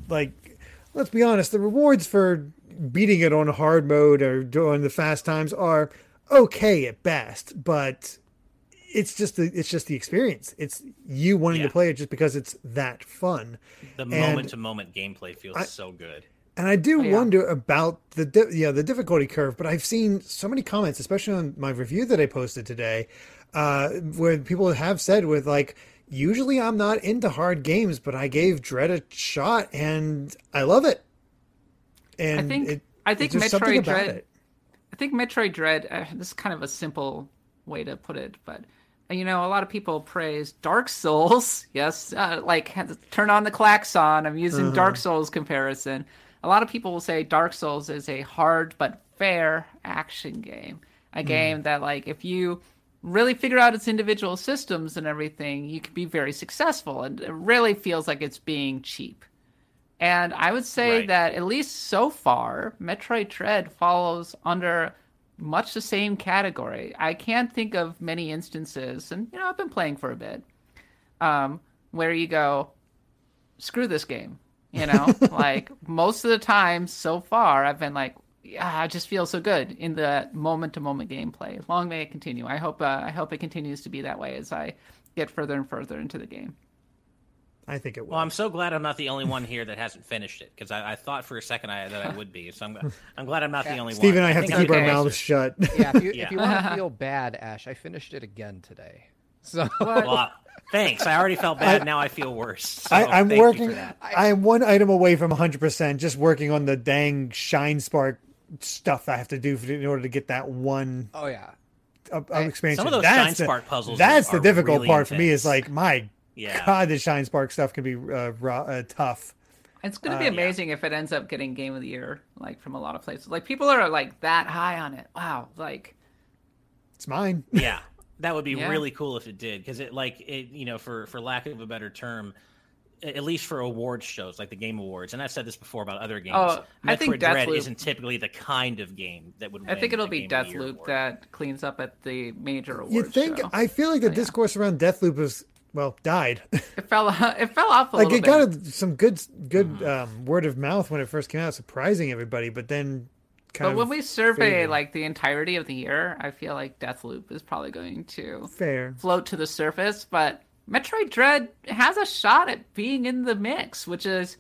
[SPEAKER 3] like let's be honest, the rewards for beating it on hard mode or doing the fast times are okay at best, but it's just the it's just the experience. It's you wanting yeah. to play it just because it's that fun.
[SPEAKER 1] The moment to moment gameplay feels I, so good.
[SPEAKER 3] And I do oh, yeah. wonder about the di- yeah the difficulty curve, but I've seen so many comments, especially on my review that I posted today, uh, where people have said with like usually I'm not into hard games, but I gave Dread a shot and I love it. And
[SPEAKER 2] I think
[SPEAKER 3] it,
[SPEAKER 2] I think Metroid Dread. I think Metroid Dread. Uh, this is kind of a simple way to put it, but uh, you know, a lot of people praise Dark Souls. Yes, uh, like turn on the klaxon. I'm using uh-huh. Dark Souls comparison. A lot of people will say Dark Souls is a hard but fair action game. A mm. game that, like, if you really figure out its individual systems and everything, you can be very successful. And it really feels like it's being cheap. And I would say right. that at least so far, Metroid Dread follows under much the same category. I can't think of many instances, and you know, I've been playing for a bit, um, where you go, screw this game. You know, like most of the time so far, I've been like, yeah, I just feel so good in the moment to moment gameplay. Long may it continue. I hope uh, I hope it continues to be that way as I get further and further into the game.
[SPEAKER 3] I think it will.
[SPEAKER 1] Well, I'm so glad I'm not the only one here that hasn't finished it because I, I, thought for a second I, that I would be. So I'm, I'm glad I'm not the only
[SPEAKER 3] Steve
[SPEAKER 1] one.
[SPEAKER 3] Steve and I have to keep our mouths shut.
[SPEAKER 4] Yeah, if you, yeah. you want to feel bad, Ash, I finished it again today. So
[SPEAKER 1] well, thanks. I already felt bad. I, now I feel worse. So
[SPEAKER 3] I, am working. I am one item away from 100. percent Just working on the dang Shine Spark stuff I have to do in order to get that one.
[SPEAKER 4] Oh yeah.
[SPEAKER 3] Uh, expansion.
[SPEAKER 1] Some of those
[SPEAKER 3] that's
[SPEAKER 1] Shine
[SPEAKER 3] the,
[SPEAKER 1] Spark puzzles.
[SPEAKER 3] That's
[SPEAKER 1] the
[SPEAKER 3] difficult
[SPEAKER 1] really
[SPEAKER 3] part
[SPEAKER 1] intense.
[SPEAKER 3] for me. Is like my
[SPEAKER 1] yeah.
[SPEAKER 3] God, the Shine Spark stuff can be uh, raw, uh, tough.
[SPEAKER 2] It's going to be uh, amazing yeah. if it ends up getting Game of the Year, like from a lot of places. Like people are like that high on it. Wow, like
[SPEAKER 3] it's mine.
[SPEAKER 1] Yeah, that would be yeah. really cool if it did, because it like it, you know, for for lack of a better term, at least for awards shows like the Game Awards, and I've said this before about other games.
[SPEAKER 2] Oh,
[SPEAKER 1] Metroid
[SPEAKER 2] I think
[SPEAKER 1] Dread
[SPEAKER 2] Deathloop,
[SPEAKER 1] isn't typically the kind of game that would.
[SPEAKER 2] I think it'll be Deathloop that cleans up at the major awards.
[SPEAKER 3] You think?
[SPEAKER 2] Show.
[SPEAKER 3] I feel like the oh, discourse yeah. around Deathloop is well died.
[SPEAKER 2] It fell. It fell off a
[SPEAKER 3] like it got some good good mm-hmm. um, word of mouth when it first came out, surprising everybody. But then,
[SPEAKER 2] but when we survey faded. like the entirety of the year, I feel like Deathloop is probably going to
[SPEAKER 3] fair
[SPEAKER 2] float to the surface. But Metroid Dread has a shot at being in the mix, which is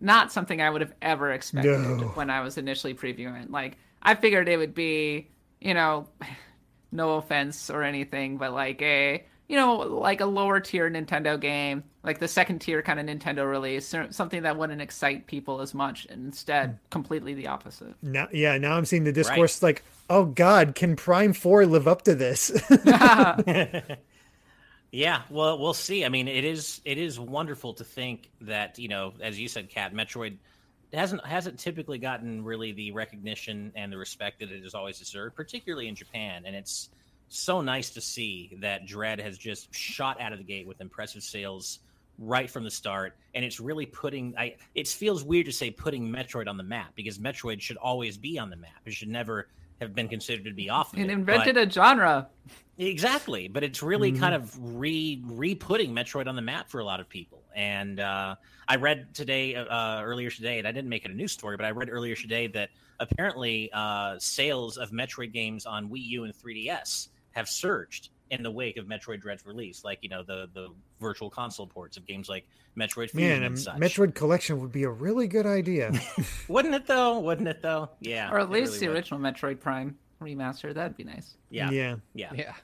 [SPEAKER 2] not something I would have ever expected
[SPEAKER 3] no.
[SPEAKER 2] when I was initially previewing. Like I figured it would be, you know, no offense or anything, but like a you know, like a lower tier Nintendo game, like the second tier kind of Nintendo release, something that wouldn't excite people as much. Instead, hmm. completely the opposite.
[SPEAKER 3] Now, yeah, now I'm seeing the discourse right. like, oh God, can Prime Four live up to this?
[SPEAKER 1] yeah, well, we'll see. I mean, it is it is wonderful to think that you know, as you said, Kat, Metroid hasn't hasn't typically gotten really the recognition and the respect that it has always deserved, particularly in Japan, and it's so nice to see that Dread has just shot out of the gate with impressive sales right from the start, and it's really putting. I it feels weird to say putting Metroid on the map because Metroid should always be on the map. It should never have been considered to be off. Of
[SPEAKER 2] it,
[SPEAKER 1] it
[SPEAKER 2] invented
[SPEAKER 1] but,
[SPEAKER 2] a genre.
[SPEAKER 1] Exactly, but it's really mm-hmm. kind of re re putting Metroid on the map for a lot of people. And uh, I read today, uh, earlier today, and I didn't make it a news story, but I read earlier today that apparently uh, sales of Metroid games on Wii U and 3DS have surged in the wake of Metroid Dread's release, like you know the the virtual console ports of games like Metroid Fusion
[SPEAKER 3] Man,
[SPEAKER 1] and such.
[SPEAKER 3] Metroid Collection would be a really good idea.
[SPEAKER 1] Wouldn't it though? Wouldn't it though? Yeah.
[SPEAKER 2] Or at least
[SPEAKER 1] really
[SPEAKER 2] the
[SPEAKER 1] would.
[SPEAKER 2] original Metroid Prime remaster. That'd be nice.
[SPEAKER 1] Yeah.
[SPEAKER 3] Yeah.
[SPEAKER 1] Yeah.
[SPEAKER 4] Yeah.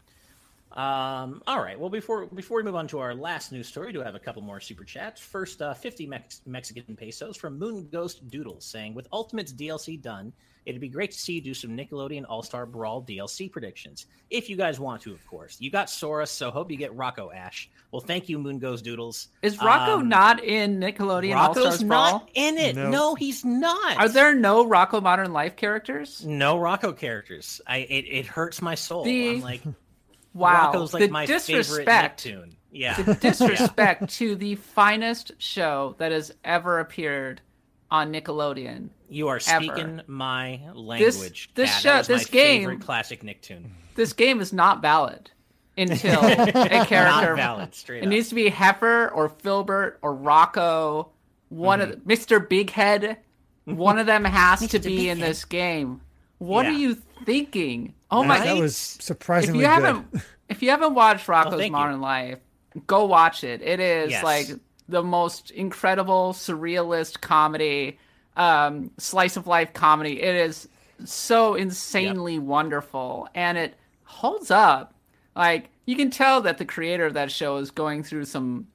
[SPEAKER 1] Um, all right. Well, before before we move on to our last news story, we do have a couple more super chats. First, uh, 50 Mex- Mexican pesos from Moon Ghost Doodles saying, "With Ultimate's DLC done, it'd be great to see you do some Nickelodeon All Star Brawl DLC predictions, if you guys want to, of course. You got Sora, so hope you get Rocko Ash. Well, thank you, Moon Ghost Doodles.
[SPEAKER 2] Is Rocko
[SPEAKER 1] Um,
[SPEAKER 2] not in Nickelodeon All
[SPEAKER 1] Rocko's
[SPEAKER 2] Stars Brawl?
[SPEAKER 1] not in it.
[SPEAKER 3] No.
[SPEAKER 1] No. he's not.
[SPEAKER 2] Are there no Rocko Modern Life characters?
[SPEAKER 1] no Rocko characters? I it, it hurts my soul.
[SPEAKER 2] The-
[SPEAKER 1] I'm like,
[SPEAKER 2] Wow,
[SPEAKER 1] Rocko's like
[SPEAKER 2] the
[SPEAKER 1] my favorite
[SPEAKER 2] disrespect.
[SPEAKER 1] Yeah.
[SPEAKER 2] the disrespect to the finest show that has ever appeared on Nickelodeon.
[SPEAKER 1] You are
[SPEAKER 2] Ever.
[SPEAKER 1] speaking my language.
[SPEAKER 2] this
[SPEAKER 1] Kat.
[SPEAKER 2] show-
[SPEAKER 1] That
[SPEAKER 2] this
[SPEAKER 1] my
[SPEAKER 2] game-
[SPEAKER 1] favorite classic Nicktoon.
[SPEAKER 2] This game is not valid until a character.
[SPEAKER 1] Not valid, straight
[SPEAKER 2] It
[SPEAKER 1] up.
[SPEAKER 2] needs to be Heifer or Filbert or Rocko. One of the,
[SPEAKER 1] Mm-hmm.
[SPEAKER 2] Mr. Big Head. One of them has to be
[SPEAKER 1] Big
[SPEAKER 2] in
[SPEAKER 1] Head.
[SPEAKER 2] this game. What are you thinking? Oh my!
[SPEAKER 3] that was
[SPEAKER 2] if
[SPEAKER 3] surprisingly
[SPEAKER 2] you
[SPEAKER 3] good.
[SPEAKER 2] haven't, if you haven't watched Rocko's
[SPEAKER 1] thank you.
[SPEAKER 2] Modern Life, go watch it. It is
[SPEAKER 1] Yes.
[SPEAKER 2] like the most incredible surrealist comedy, um, slice of life comedy. It is so insanely wonderful, and it holds up. Like you can tell that the creator of that show is going through some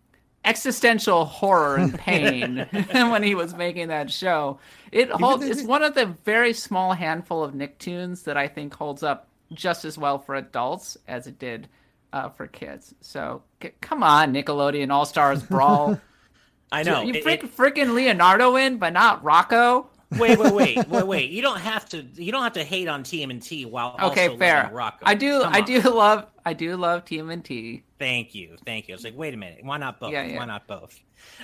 [SPEAKER 2] existential horror and pain when he was making that show. It holds. It's one of the very small handful of Nicktoons that I think holds up just as well for adults as it did uh, for kids. So c- come on, Nickelodeon All Stars Brawl.
[SPEAKER 1] I know.
[SPEAKER 2] you
[SPEAKER 1] it-
[SPEAKER 2] freak, freaking Leonardo in, but not Rocko.
[SPEAKER 1] Wait, wait, wait, wait, wait. You don't have to. You don't have to hate on TMNT while
[SPEAKER 2] Okay,
[SPEAKER 1] also
[SPEAKER 2] fair.
[SPEAKER 1] Rocko.
[SPEAKER 2] I do.
[SPEAKER 1] Come
[SPEAKER 2] I
[SPEAKER 1] on.
[SPEAKER 2] do love. I do love TMNT.
[SPEAKER 1] Thank you, thank you. I was like, wait a minute, why not both?
[SPEAKER 2] Yeah, yeah.
[SPEAKER 1] Why not both?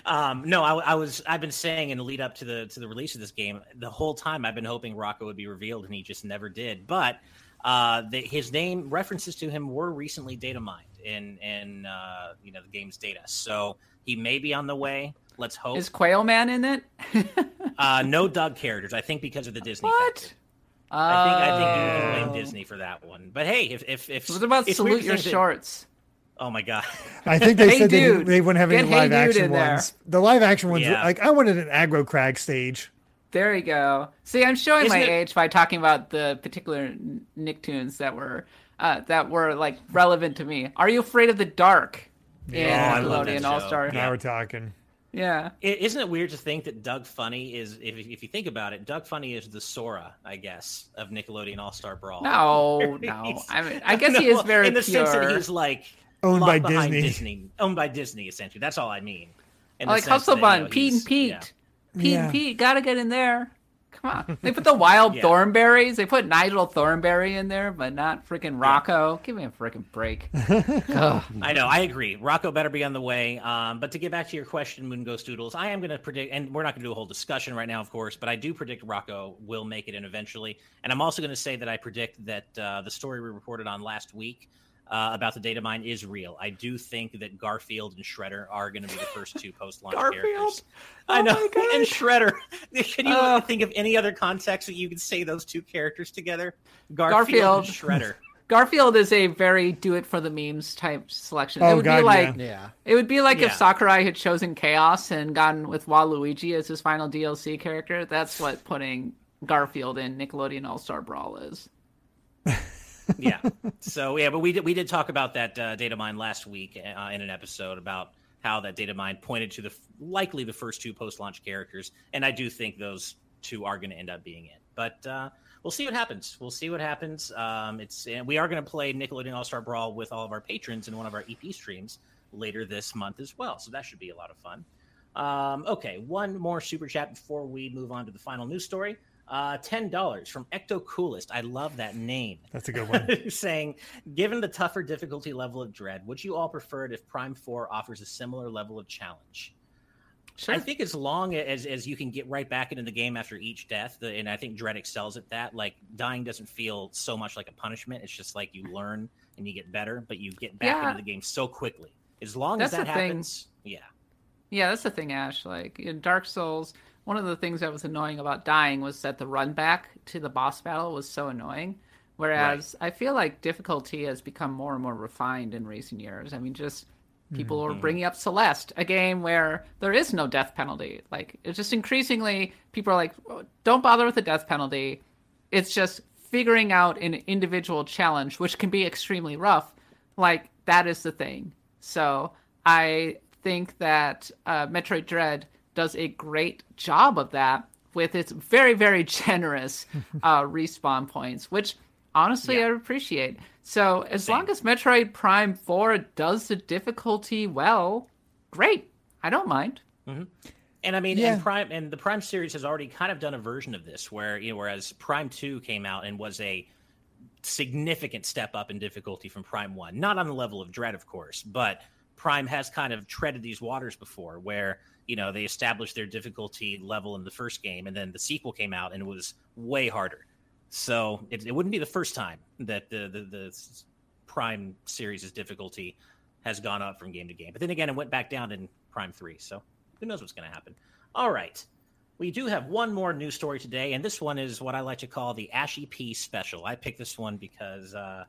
[SPEAKER 1] Um, no, I, I was. I've been saying in the lead up to the to the release of this game, the whole time I've been hoping Rocko would be revealed, and he just never did. But uh, the, his name references to him were recently data mined in in uh, you know the game's data, so he may be on the way. Let's hope.
[SPEAKER 2] Is Quail Man in it?
[SPEAKER 1] Uh, no Doug characters, I think, because of the Disney.
[SPEAKER 2] what?
[SPEAKER 1] factor. I think I think you can
[SPEAKER 2] Oh.
[SPEAKER 1] blame Disney for that one. But hey, if if if
[SPEAKER 2] What about
[SPEAKER 1] it's
[SPEAKER 2] salute your
[SPEAKER 1] think that-
[SPEAKER 2] shorts?
[SPEAKER 1] Oh my god!
[SPEAKER 3] I think they hey, said they, they, wouldn't have any live action ones. The live action ones, yeah. like I wanted an aggro crag stage.
[SPEAKER 2] There you go. See, I'm showing Isn't my it... age by talking about the particular Nicktoons that were uh, that were like relevant to me. Are you afraid of the dark?
[SPEAKER 3] Yeah, in oh, Nickelodeon All Star. Now we're talking.
[SPEAKER 2] Yeah.
[SPEAKER 1] is not it weird to think that Doug Funnie is, if, if you think about it, Doug Funnie is the Sora, I guess, of Nickelodeon All Star Brawl.
[SPEAKER 2] No, no. I mean, I guess no, he is very
[SPEAKER 1] in the
[SPEAKER 2] pure.
[SPEAKER 1] sense that he's like
[SPEAKER 3] owned by Disney.
[SPEAKER 1] Disney. owned by Disney, essentially. That's all I mean.
[SPEAKER 2] In like Hustle Bun, you know, Pete and Pete, yeah. Pete yeah. and Pete, gotta get in there. Come on. They put the wild yeah. Thornberrys. They put Nigel Thornberry in there, but not freaking Rocko. Yeah. Give me a freaking break.
[SPEAKER 1] I know. I agree. Rocko better be on the way. Um, but to get back to your question, Moon Ghost Doodles, I am going to predict, and we're not going to do a whole discussion right now, of course, but I do predict Rocko will make it in eventually. And I'm also going to say that I predict that uh, the story we reported on last week uh, about the data mine is real. I do think that Garfield and Shredder are going to be the first two post-launch characters. Oh I know, and Shredder. Can you uh, think of any other context that you could say those two characters together? Garfield, Garfield. Shredder.
[SPEAKER 2] Garfield is a very do it for the memes type selection.
[SPEAKER 3] Oh,
[SPEAKER 2] it would
[SPEAKER 3] God,
[SPEAKER 2] be like
[SPEAKER 3] yeah. yeah.
[SPEAKER 2] It would be like yeah. if Sakurai had chosen Chaos and gone with Waluigi as his final DLC character. That's what putting Garfield in Nickelodeon All Star Brawl is.
[SPEAKER 1] Yeah. So yeah, but we did we did talk about that uh, data mine last week uh, in an episode about how that data mine pointed to the likely the first two post launch characters, and I do think those two are going to end up being it. But uh, we'll see what happens. We'll see what happens. Um, it's we are going to play Nickelodeon All Star Brawl with all of our patrons in one of our EP streams later this month as well. So that should be a lot of fun. Um, okay, one more super chat before we move on to the final news story. Uh, ten dollars from Ecto Coolest. I love that name.
[SPEAKER 3] That's a good one.
[SPEAKER 1] Saying, given the tougher difficulty level of Dread, would you all prefer it if Prime Four offers a similar level of challenge? Sure. I think as long as as you can get right back into the game after each death, the, and I think Dread excels at that. Like dying doesn't feel so much like a punishment. It's just like you learn and you get better, but you get back yeah. into the game so quickly. As long that's as that happens, thing. yeah.
[SPEAKER 2] Yeah, that's the thing, Ash. Like in Dark Souls, one of the things that was annoying about dying was that the run back to the boss battle was so annoying. Whereas right. I feel like difficulty has become more and more refined in recent years. I mean, just people mm-hmm. are bringing up Celeste, a game where there is no death penalty. Like, it's just increasingly people are like, oh, don't bother with the death penalty. It's just figuring out an individual challenge, which can be extremely rough. Like, that is the thing. So I think that uh, Metroid Dread does a great job of that with its very very generous uh, respawn points, which honestly yeah. I appreciate. So as Same. long as Metroid Prime Four does the difficulty well, great. I don't mind.
[SPEAKER 1] Mm-hmm. And I mean, yeah. and Prime and the Prime series has already kind of done a version of this, where you know, whereas Prime Two came out and was a significant step up in difficulty from Prime One, not on the level of Dread, of course, but Prime has kind of treaded these waters before, where you know they established their difficulty level in the first game and then the sequel came out and it was way harder. So it, it wouldn't be the first time that the, the, the prime series' difficulty has gone up from game to game. But then again it went back down in prime 3 so who knows what's going to happen. All right. We do have one more news story today and this one is what i like to call the ashy p special. I picked this one because uh,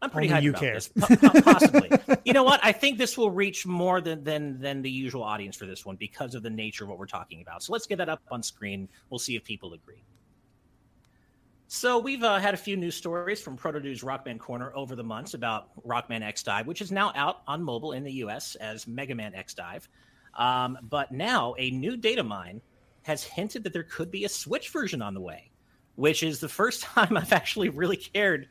[SPEAKER 1] I'm pretty Only hyped about care. this. Possibly. you know what? I think this will reach more than, than than the usual audience for this one because of the nature of what we're talking about. So let's get that up on screen. We'll see if people agree. So we've uh, had a few news stories from Protodude's Rockman Corner over the months about Rockman X Dive, which is now out on mobile in the U.S. as Mega Man X Dive. Um, but now a new data mine has hinted that there could be a Switch version on the way, which is the first time I've actually really cared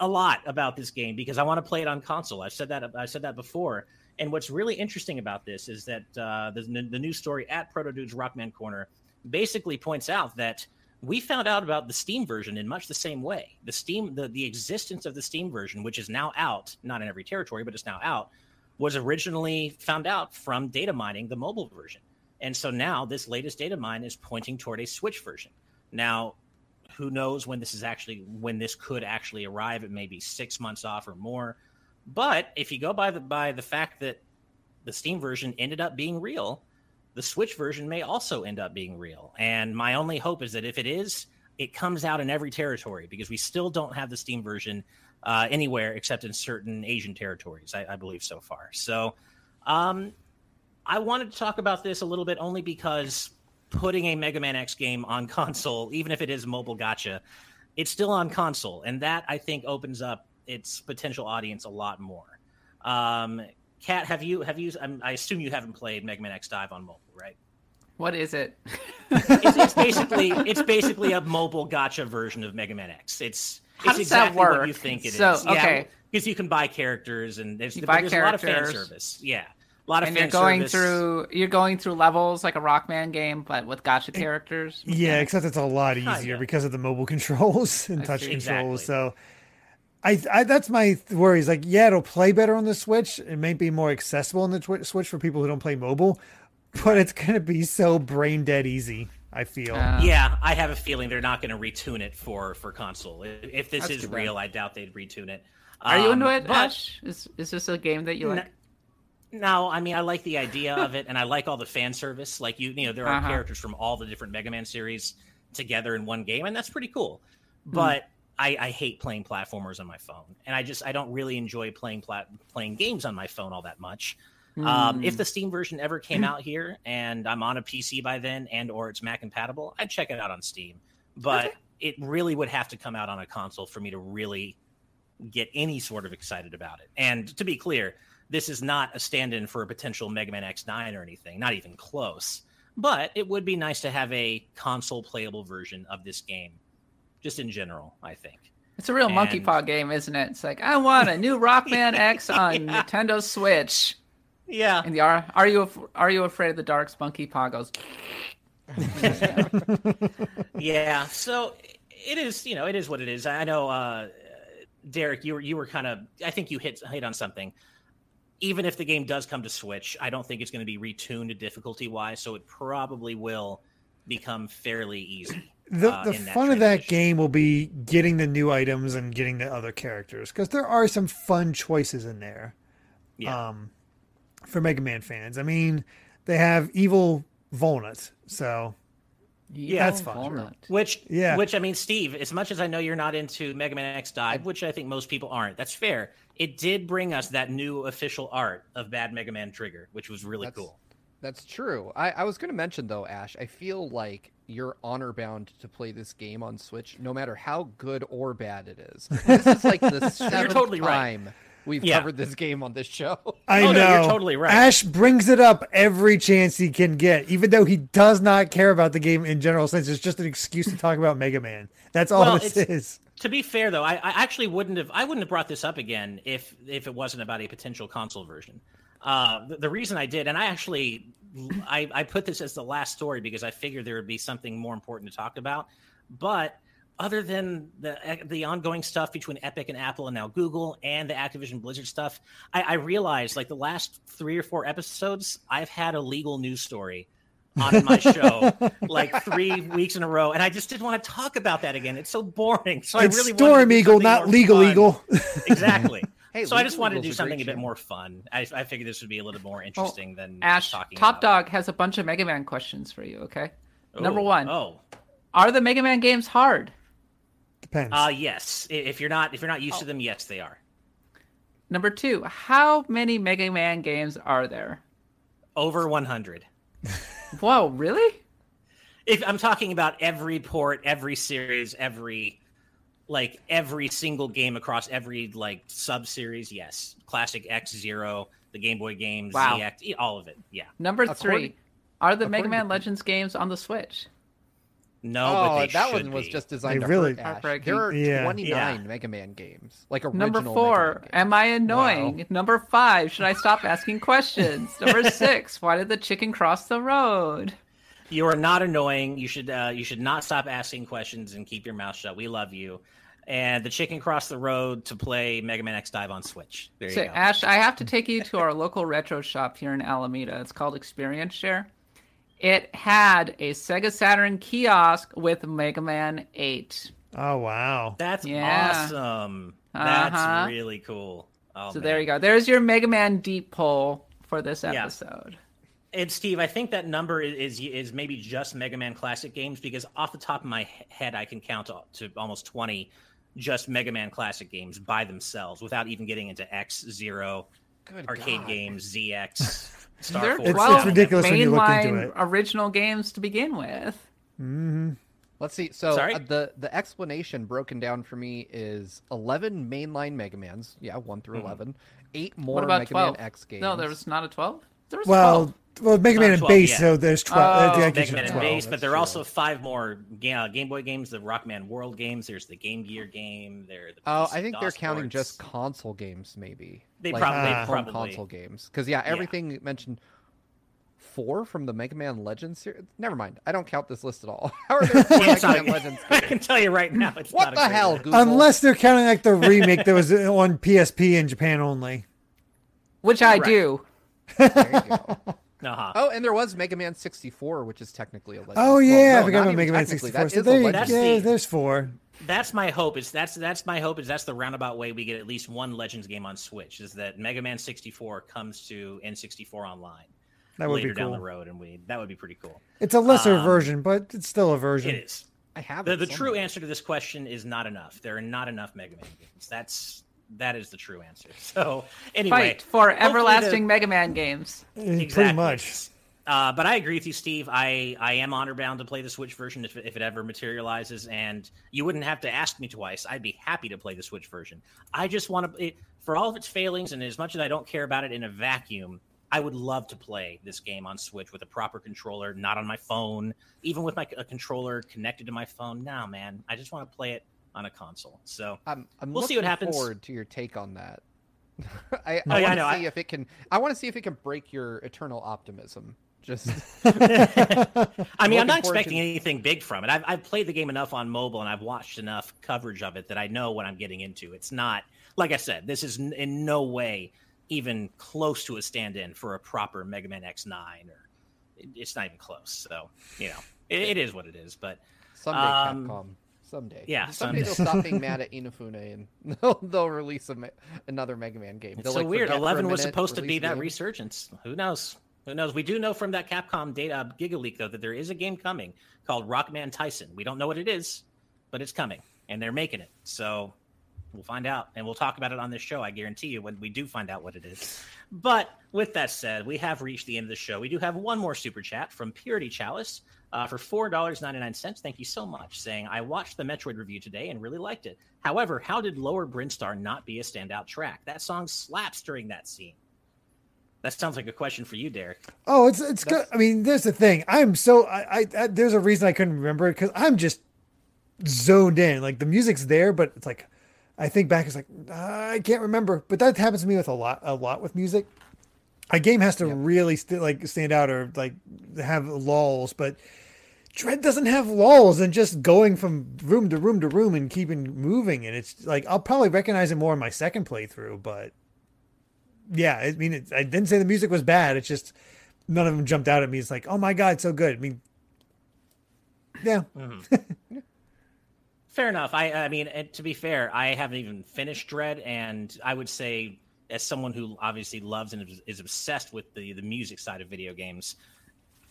[SPEAKER 1] a lot about this game because I want to play it on console. I've said that I said that before. And what's really interesting about this is that uh, the, the news story at Protodude's Rockman Corner basically points out that we found out about the Steam version in much the same way. The Steam, the, the existence of the Steam version, which is now out, not in every territory, but it's now out, was originally found out from data mining the mobile version. And so now this latest data mine is pointing toward a Switch version. Now, who knows when this is actually when this could actually arrive? It may be six months off or more. But if you go by the by the fact that the Steam version ended up being real, the Switch version may also end up being real. And my only hope is that if it is, it comes out in every territory because we still don't have the Steam version uh, anywhere except in certain Asian territories, I, I believe so far. So, um, I wanted to talk about this a little bit only because putting a Mega Man X game on console, even if it is mobile gacha, it's still on console, and that I think opens up its potential audience a lot more. Um, Kat, have you have you? I assume you haven't played Mega Man X Dive on mobile, right?
[SPEAKER 2] What is it?
[SPEAKER 1] it's, it's, basically it's basically a mobile gacha version of Mega Man X. It's
[SPEAKER 2] how
[SPEAKER 1] it's
[SPEAKER 2] does
[SPEAKER 1] exactly
[SPEAKER 2] that work?
[SPEAKER 1] what you think it
[SPEAKER 2] so,
[SPEAKER 1] is.
[SPEAKER 2] Okay. Yeah,
[SPEAKER 1] because you can buy characters and there's,
[SPEAKER 2] there's
[SPEAKER 1] characters. a lot of fan service. Yeah. A lot of
[SPEAKER 2] and
[SPEAKER 1] fan
[SPEAKER 2] you're going
[SPEAKER 1] service.
[SPEAKER 2] through you're going through levels like a Rockman game, but with gacha characters.
[SPEAKER 3] Yeah, except it's a lot easier
[SPEAKER 1] Kinda.
[SPEAKER 3] because of the mobile controls and touch
[SPEAKER 2] see.
[SPEAKER 3] controls. So, I, I that's my worries. Like, yeah, it'll play better on the Switch. It may be more accessible on the twi- Switch for people who don't play mobile, but it's gonna be so brain dead easy. I feel.
[SPEAKER 2] Uh,
[SPEAKER 1] Yeah, I have a feeling they're not going to retune it for for console. If, if this is
[SPEAKER 4] too bad.
[SPEAKER 1] real, I doubt they'd retune it.
[SPEAKER 2] Are you
[SPEAKER 1] Um,
[SPEAKER 2] into it,
[SPEAKER 1] but-
[SPEAKER 2] Ash? Is is this a game that you
[SPEAKER 1] N-
[SPEAKER 2] like?
[SPEAKER 1] No, I mean I like the idea of it, and I like all the fan service. Like you, you know, there are
[SPEAKER 2] Uh-huh.
[SPEAKER 1] characters from all the different Mega Man series together in one game, and that's pretty cool.
[SPEAKER 2] Hmm.
[SPEAKER 1] But I, I hate playing platformers on my phone, and I just I don't really enjoy playing plat- playing games on my phone all that much. Um,
[SPEAKER 2] Hmm.
[SPEAKER 1] if the Steam version ever came out here, and I'm on a PC by then, and or it's Mac compatible, I'd check it out on Steam. But it really would have to come out on a console for me to really get any sort of excited about it. And to be clear, this is not a stand-in for a potential Mega Man X9 or anything, not even close. But it would be nice to have a console playable version of this game, just in general. I think.
[SPEAKER 2] It's a real monkey paw game, isn't it? It's like I want a new Rockman X on
[SPEAKER 1] Yeah.
[SPEAKER 2] Nintendo Switch.
[SPEAKER 1] Yeah,
[SPEAKER 2] And the are are you are you afraid of the dark's monkey paw goes?
[SPEAKER 1] yeah. So it is, you know, it is what it is. I know, uh, Derek, you were you were kind of, I think you hit hit on something. Even if the game does come to Switch, I don't think it's going to be retuned difficulty wise, so it probably will become fairly easy.
[SPEAKER 3] The
[SPEAKER 1] uh,
[SPEAKER 3] the
[SPEAKER 1] in that
[SPEAKER 3] fun of that game will be getting the new items and getting the other characters because there are some fun choices in there.
[SPEAKER 1] Yeah.
[SPEAKER 3] Um, for Mega Man fans, I mean, they have evil Volnutt, so
[SPEAKER 1] Yeah,
[SPEAKER 3] that's fun.
[SPEAKER 2] Walnut.
[SPEAKER 1] Which,
[SPEAKER 3] Yeah.
[SPEAKER 1] which I mean, Steve, as much as I know you're not into Mega Man X Dive, which I think most people aren't, that's fair. It did bring us that new official art of Bad Mega Man Trigger, which was really
[SPEAKER 4] That's-
[SPEAKER 1] cool.
[SPEAKER 4] That's true. I, I was going to mention though, Ash. I feel like you're honor bound to play this game on Switch, no matter how good or bad it is. This is like the seventh
[SPEAKER 1] totally right.
[SPEAKER 4] time we've
[SPEAKER 1] Yeah.
[SPEAKER 4] covered this game on this show.
[SPEAKER 3] I
[SPEAKER 1] Oh,
[SPEAKER 3] know
[SPEAKER 1] no, you're totally right.
[SPEAKER 3] Ash brings it up every chance he can get, even though he does not care about the game in general sense. It's just an excuse to talk about Mega Man. That's all
[SPEAKER 1] Well,
[SPEAKER 3] this
[SPEAKER 1] it's-
[SPEAKER 3] is.
[SPEAKER 1] To be fair, though, I, I actually wouldn't have I wouldn't have brought this up again if if it wasn't about a potential console version. Uh, the, the reason I did, and I actually I, I put this as the last story because I figured there would be something more important to talk about. But other than the the ongoing stuff between Epic and Apple and now Google and the Activision Blizzard stuff, I, I realized like the last three or four episodes, I've had a legal news story on my show like three weeks in a row, and I just didn't want to talk about that again. It's so boring. So
[SPEAKER 3] it's
[SPEAKER 1] I really
[SPEAKER 3] Storm Eagle, not Legal
[SPEAKER 1] fun.
[SPEAKER 3] Eagle.
[SPEAKER 1] Exactly.
[SPEAKER 4] Hey,
[SPEAKER 1] so I just
[SPEAKER 4] Legal
[SPEAKER 1] wanted to do
[SPEAKER 4] Eagle's a
[SPEAKER 1] something a bit more fun. I, I figured this would be a little more interesting than
[SPEAKER 2] Ash,
[SPEAKER 1] talking
[SPEAKER 2] Top
[SPEAKER 1] about-
[SPEAKER 2] Dog has a bunch of Mega Man questions for you. Okay, number one.
[SPEAKER 1] Oh,
[SPEAKER 2] are the Mega Man games hard?
[SPEAKER 3] Depends.
[SPEAKER 1] uh, yes. If you're not if you're not used to
[SPEAKER 2] Oh.
[SPEAKER 1] them, yes, they are.
[SPEAKER 2] Number two, how many Mega Man games are there?
[SPEAKER 1] Over 100.
[SPEAKER 2] Whoa, really?
[SPEAKER 1] If I'm talking about every port, every series, every like every single game across every like sub series, yes. Classic X Zero, the Game Boy games,
[SPEAKER 2] Wow.
[SPEAKER 1] ZX, all of it. Yeah.
[SPEAKER 2] Number
[SPEAKER 4] According-
[SPEAKER 2] three, are the Mega Man Legends games on the Switch?
[SPEAKER 1] No, but
[SPEAKER 4] oh,
[SPEAKER 1] they
[SPEAKER 4] that
[SPEAKER 1] should
[SPEAKER 4] one was
[SPEAKER 1] be.
[SPEAKER 4] just designed
[SPEAKER 3] They
[SPEAKER 4] to
[SPEAKER 3] really-
[SPEAKER 4] hurt Ash. There are
[SPEAKER 3] Yeah.
[SPEAKER 4] 29 Mega Man games, like original
[SPEAKER 2] Number four, am I annoying? Number five, should I stop asking questions? Number six, why did the chicken cross the road?
[SPEAKER 1] You are not annoying. You should uh, you should not stop asking questions and keep your mouth shut. We love you. And the chicken crossed the road to play Mega Man X Dive on Switch. There you
[SPEAKER 2] So,
[SPEAKER 1] go.
[SPEAKER 2] Ash, I have to take you to our local retro shop here in Alameda. It's called Experience Share. It had a Sega Saturn kiosk with Mega Man 8.
[SPEAKER 3] oh wow.
[SPEAKER 1] That's
[SPEAKER 2] Yeah.
[SPEAKER 1] awesome. That's
[SPEAKER 2] Uh-huh.
[SPEAKER 1] really cool. Oh,
[SPEAKER 2] so
[SPEAKER 1] man.
[SPEAKER 2] there you go. There's your Mega Man deep poll for this
[SPEAKER 1] Yeah.
[SPEAKER 2] episode.
[SPEAKER 1] And Steve, I think that number is, is is maybe just Mega Man Classic games because off the top of my head, I can count to, to almost twenty just Mega Man Classic games by themselves without even getting into X Zero, Good arcade God. games, ZX.
[SPEAKER 2] Star there Force. It's, it's ridiculous when you look into it. Original games to begin with.
[SPEAKER 3] Mm-hmm.
[SPEAKER 4] Let's see. So uh, the the explanation broken down for me is eleven mainline Mega Mans. Yeah, one through mm-hmm. eleven. Eight more Mega 12? Man X games.
[SPEAKER 2] No, there was not a twelve. There was
[SPEAKER 3] well,
[SPEAKER 2] 12.
[SPEAKER 3] Well, Mega Man and Bass, yet. so there's 12.
[SPEAKER 1] Oh, uh, Mega Man and Bass, but there are also five more uh, Game Boy games, the Rockman World games. There's the Game Gear game. There. The
[SPEAKER 4] oh, I think DOS they're counting just console games, maybe.
[SPEAKER 1] They like, probably, uh, probably
[SPEAKER 4] console games, because yeah, everything yeah. mentioned four from the Mega Man Legends series. Never mind, I don't count this list at all. How are there four Mega Man Legends?
[SPEAKER 1] I can tell you right now, it's
[SPEAKER 4] what the hell,
[SPEAKER 3] Google? Unless they're counting like the remake that was on PSP in Japan only,
[SPEAKER 2] which I right. do.
[SPEAKER 4] There you go. Uh-huh. Oh, and there was Mega Man 64, which is technically a legend.
[SPEAKER 3] Oh yeah, well, no, I forgot about Mega Man 64. So there, yeah, the, there's four.
[SPEAKER 1] That's my hope. Is that's that's my hope. Is that's the roundabout way we get at least one Legends game on Switch. Is that Mega Man 64 comes to N64 online that would later be cool. down the road, and we that would be pretty cool.
[SPEAKER 3] It's a lesser um, version, but it's still a version.
[SPEAKER 1] It is. I have the, the true answer to this question is not enough. There are not enough Mega Man games. That's that is the true answer. So anyway,
[SPEAKER 2] fight for everlasting the, Mega Man games.
[SPEAKER 3] Exactly. Pretty much.
[SPEAKER 1] Uh, but I agree with you, Steve. I, I am honor bound to play the Switch version if, if it ever materializes, and you wouldn't have to ask me twice. I'd be happy to play the Switch version. I just want to, for all of its failings, and as much as I don't care about it in a vacuum, I would love to play this game on Switch with a proper controller, not on my phone, even with my a controller connected to my phone. Now, man, I just want to play it on a console. So
[SPEAKER 4] I'm, I'm we'll see what happens. Forward to your take on that. I, oh, I yeah, want to see I... if it can. I want to see if it can break your eternal optimism. Just.
[SPEAKER 1] I mean, I'm not expecting to... anything big from it. I've I've played the game enough on mobile and I've watched enough coverage of it that I know what I'm getting into. It's not like I said. This is in no way even close to a stand-in for a proper Mega Man X9 or it's not even close. So you know, it, it is what it is. But
[SPEAKER 4] someday um, Capcom Someday.
[SPEAKER 1] Yeah.
[SPEAKER 4] Someday, they'll stop being mad at Inafune and they'll, they'll release a, another Mega Man game.
[SPEAKER 1] It's
[SPEAKER 4] they'll,
[SPEAKER 1] so like, weird. Eleven was supposed to be that resurgence. Who knows? Who knows? We do know from that Capcom data uh, Giga Leak though that there is a game coming called Rockman Tyson. We don't know what it is, but it's coming and they're making it. So we'll find out and we'll talk about it on this show. I guarantee you when we do find out what it is. But with that said, we have reached the end of the show. We do have one more super chat from Purity Chalice uh, for $4.99. Thank you so much, saying, I watched the Metroid review today and really liked it. However, how did Lower Brinstar not be a standout track? That song slaps during that scene. That sounds like a question for you, Derek.
[SPEAKER 3] Oh, it's it's good. I mean, there's the thing. I'm so I, I, I there's a reason I couldn't remember it because I'm just zoned in. Like the music's there, but it's like I think back, it's like I can't remember. But that happens to me with a lot, a lot with music. A game has to yep. really st- like stand out or like have lulls, but Dread doesn't have lulls and just going from room to room to room and keeping moving. And it's like, I'll probably recognize it more in my second playthrough, but yeah, I mean, it, I didn't say the music was bad. It's just none of them jumped out at me. It's like, oh my God, so good. I mean, yeah. Mm-hmm.
[SPEAKER 1] fair enough. I, I mean, to be fair, I haven't even finished Dread, and I would say, as someone who obviously loves and is obsessed with the the music side of video games,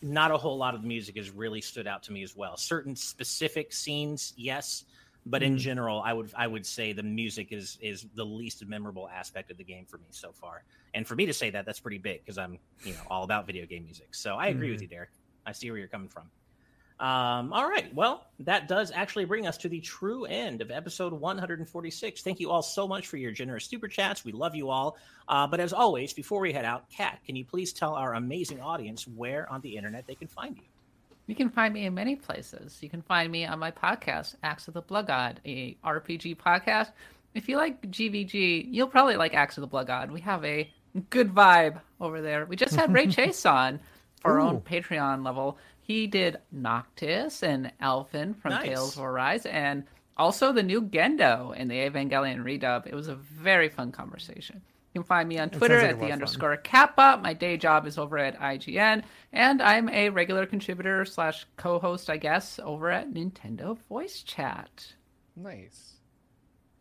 [SPEAKER 1] not a whole lot of the music has really stood out to me as well. Certain specific scenes, yes, but in mm. general, I would I would say the music is is the least memorable aspect of the game for me so far. And for me to say that, that's pretty big because I'm you know all about video game music. So I agree mm. with you, Derek. I see where you're coming from. Um, all right. Well, that does actually bring us to the true end of episode 146. Thank you all so much for your generous super chats. We love you all. Uh, but as always, before we head out, Kat, can you please tell our amazing audience where on the internet they can find you?
[SPEAKER 2] You can find me in many places. You can find me on my podcast, Axe of the Blood God, a RPG podcast. If you like GVG, you'll probably like Axe of the Blood God. We have a good vibe over there. We just had Ray Chase on for our own Patreon level. He did Noctis and Alphen from nice. Tales of Arise and also the new Gendo in the Evangelion redub. It was a very fun conversation. You can find me on Twitter like at the underscore Kappa. My day job is over at IGN, and I'm a regular contributor slash co-host, I guess, over at Nintendo Voice Chat.
[SPEAKER 4] Nice.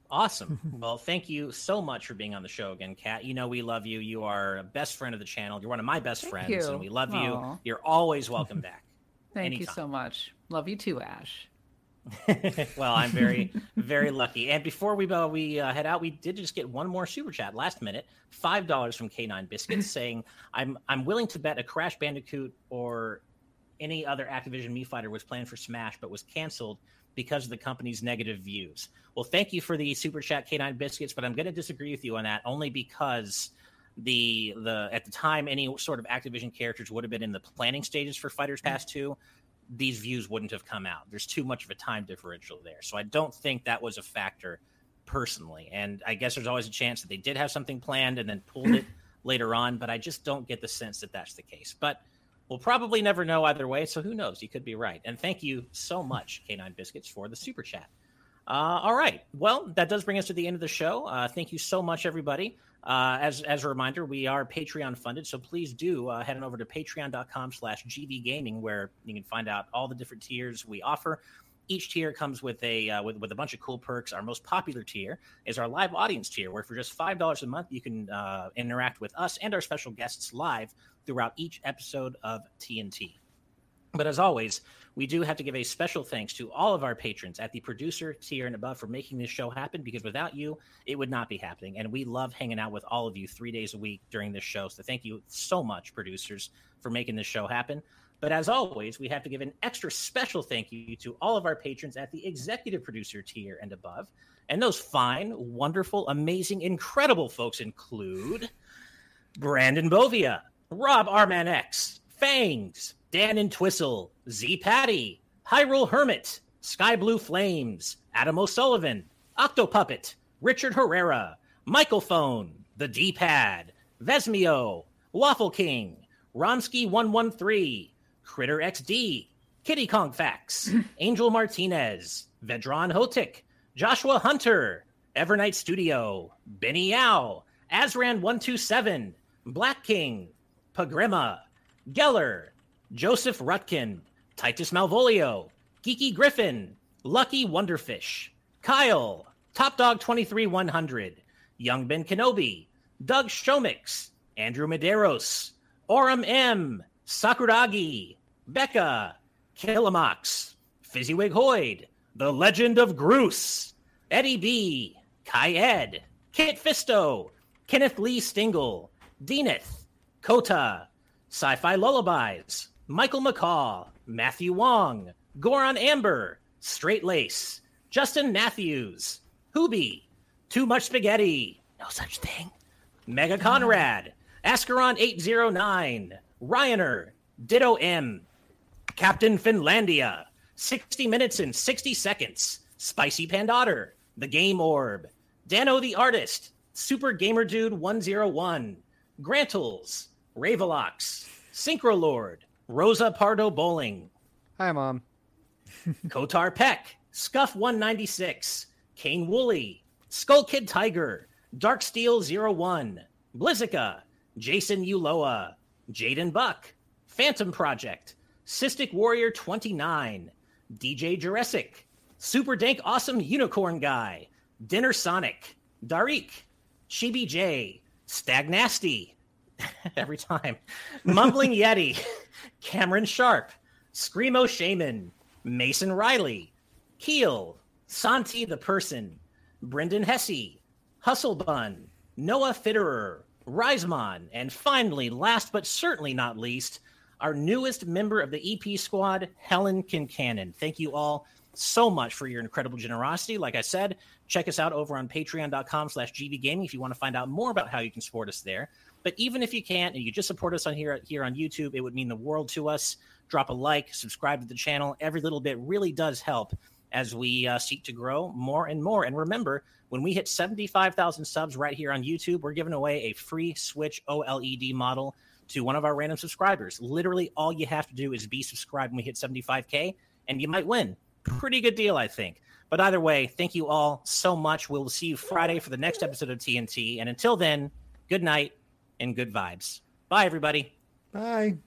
[SPEAKER 1] Awesome. well, thank you so much for being on the show again, Kat. You know we love you. You are a best friend of the channel. You're one of my best thank friends, you. and we love Aww. you. You're always welcome back.
[SPEAKER 2] Thank Anytime. you so much. Love you too, Ash.
[SPEAKER 1] well, I'm very, very lucky. And before we uh, we uh, head out, we did just get one more super chat last minute, five dollars from K9 Biscuits, saying, "I'm I'm willing to bet a Crash Bandicoot or any other Activision Mii Fighter was planned for Smash, but was canceled because of the company's negative views." Well, thank you for the super chat, K9 Biscuits, but I'm going to disagree with you on that only because the the at the time any sort of Activision characters would have been in the planning stages for Fighters Pass 2 these views wouldn't have come out. There's too much of a time differential there. So I don't think that was a factor personally. And I guess there's always a chance that they did have something planned and then pulled it later on, but I just don't get the sense that that's the case. But we'll probably never know either way. So who knows? You could be right. And thank you so much, K9 Biscuits, for the super chat. Uh, all right. Well, that does bring us to the end of the show. Uh, thank you so much, everybody. Uh, as as a reminder, we are Patreon funded, so please do uh, head on over to Patreon.com/slash GVGaming, where you can find out all the different tiers we offer. Each tier comes with a uh, with, with a bunch of cool perks. Our most popular tier is our live audience tier, where for just five dollars a month you can uh, interact with us and our special guests live throughout each episode of TNT. But as always, we do have to give a special thanks to all of our patrons at the producer tier and above for making this show happen because without you, it would not be happening. And we love hanging out with all of you three days a week during this show. So thank you so much, producers, for making this show happen. But as always, we have to give an extra special thank you to all of our patrons at the executive producer tier and above. And those fine, wonderful, amazing, incredible folks include Brandon Bovia, Rob Arman X, Fangs, Dan and Twistle, Z Patty, Hyrule Hermit, Sky Blue Flames, Adam O'Sullivan, Octopuppet, Richard Herrera, Michael Phone, The D Pad, Vesmio, Waffle King, Ronsky113, Critter XD, Kitty Kong Facts, Angel Martinez, Vedron Hotik, Joshua Hunter, Evernight Studio, Benny Yao, Azran127, Black King, Pagrima, Geller, Joseph Rutkin, Titus Malvolio, Geeky Griffin, Lucky Wonderfish, Kyle, Top Dog 23100, Young Ben Kenobi, Doug Shomix, Andrew Medeiros, Oram M, Sakuragi, Becca, Killamox, Fizzywig Hoyd, The Legend of Groose, Eddie B, Kai Ed, Kit Fisto, Kenneth Lee Stingle, Deaneth, Kota, Sci Fi Lullabies, Michael McCaw, Matthew Wong, Goron Amber, Straight Lace, Justin Matthews, Hoobie, Too Much Spaghetti, No Such Thing, Mega Conrad, Ascaron 809, Ryaner, Ditto M, Captain Finlandia, 60 Minutes and 60 Seconds, Spicy Pandotter, The Game Orb, Dano the Artist, Super Gamer Dude 101, Grantles, Ravelox, Synchro Lord, Rosa Pardo Bowling.
[SPEAKER 4] Hi, Mom.
[SPEAKER 1] Kotar Peck, Scuff 196, Kane Woolley, Skull Kid Tiger, Dark Steel 01, Blizzica, Jason Uloa, Jaden Buck, Phantom Project, Cystic Warrior 29, DJ Jurassic, Super Dank Awesome Unicorn Guy, Dinner Sonic, Darik, Chibi J, Stagnasty, every time, Mumbling Yeti, Cameron Sharp, Screamo Shaman, Mason Riley, Keel, Santi the Person, Brendan Hesse, Hustle Bun, Noah Fitterer, Risemon, and finally, last but certainly not least, our newest member of the EP squad, Helen Kincannon. Thank you all so much for your incredible generosity. Like I said, check us out over on patreon.com slash gvgaming if you want to find out more about how you can support us there. But even if you can't and you just support us on here here on YouTube, it would mean the world to us. Drop a like, subscribe to the channel. Every little bit really does help as we uh, seek to grow more and more. And remember, when we hit 75,000 subs right here on YouTube, we're giving away a free Switch OLED model to one of our random subscribers. Literally, all you have to do is be subscribed when we hit 75K, and you might win. Pretty good deal, I think. But either way, thank you all so much. We'll see you Friday for the next episode of TNT. And until then, good night and good vibes. Bye, everybody.
[SPEAKER 3] Bye.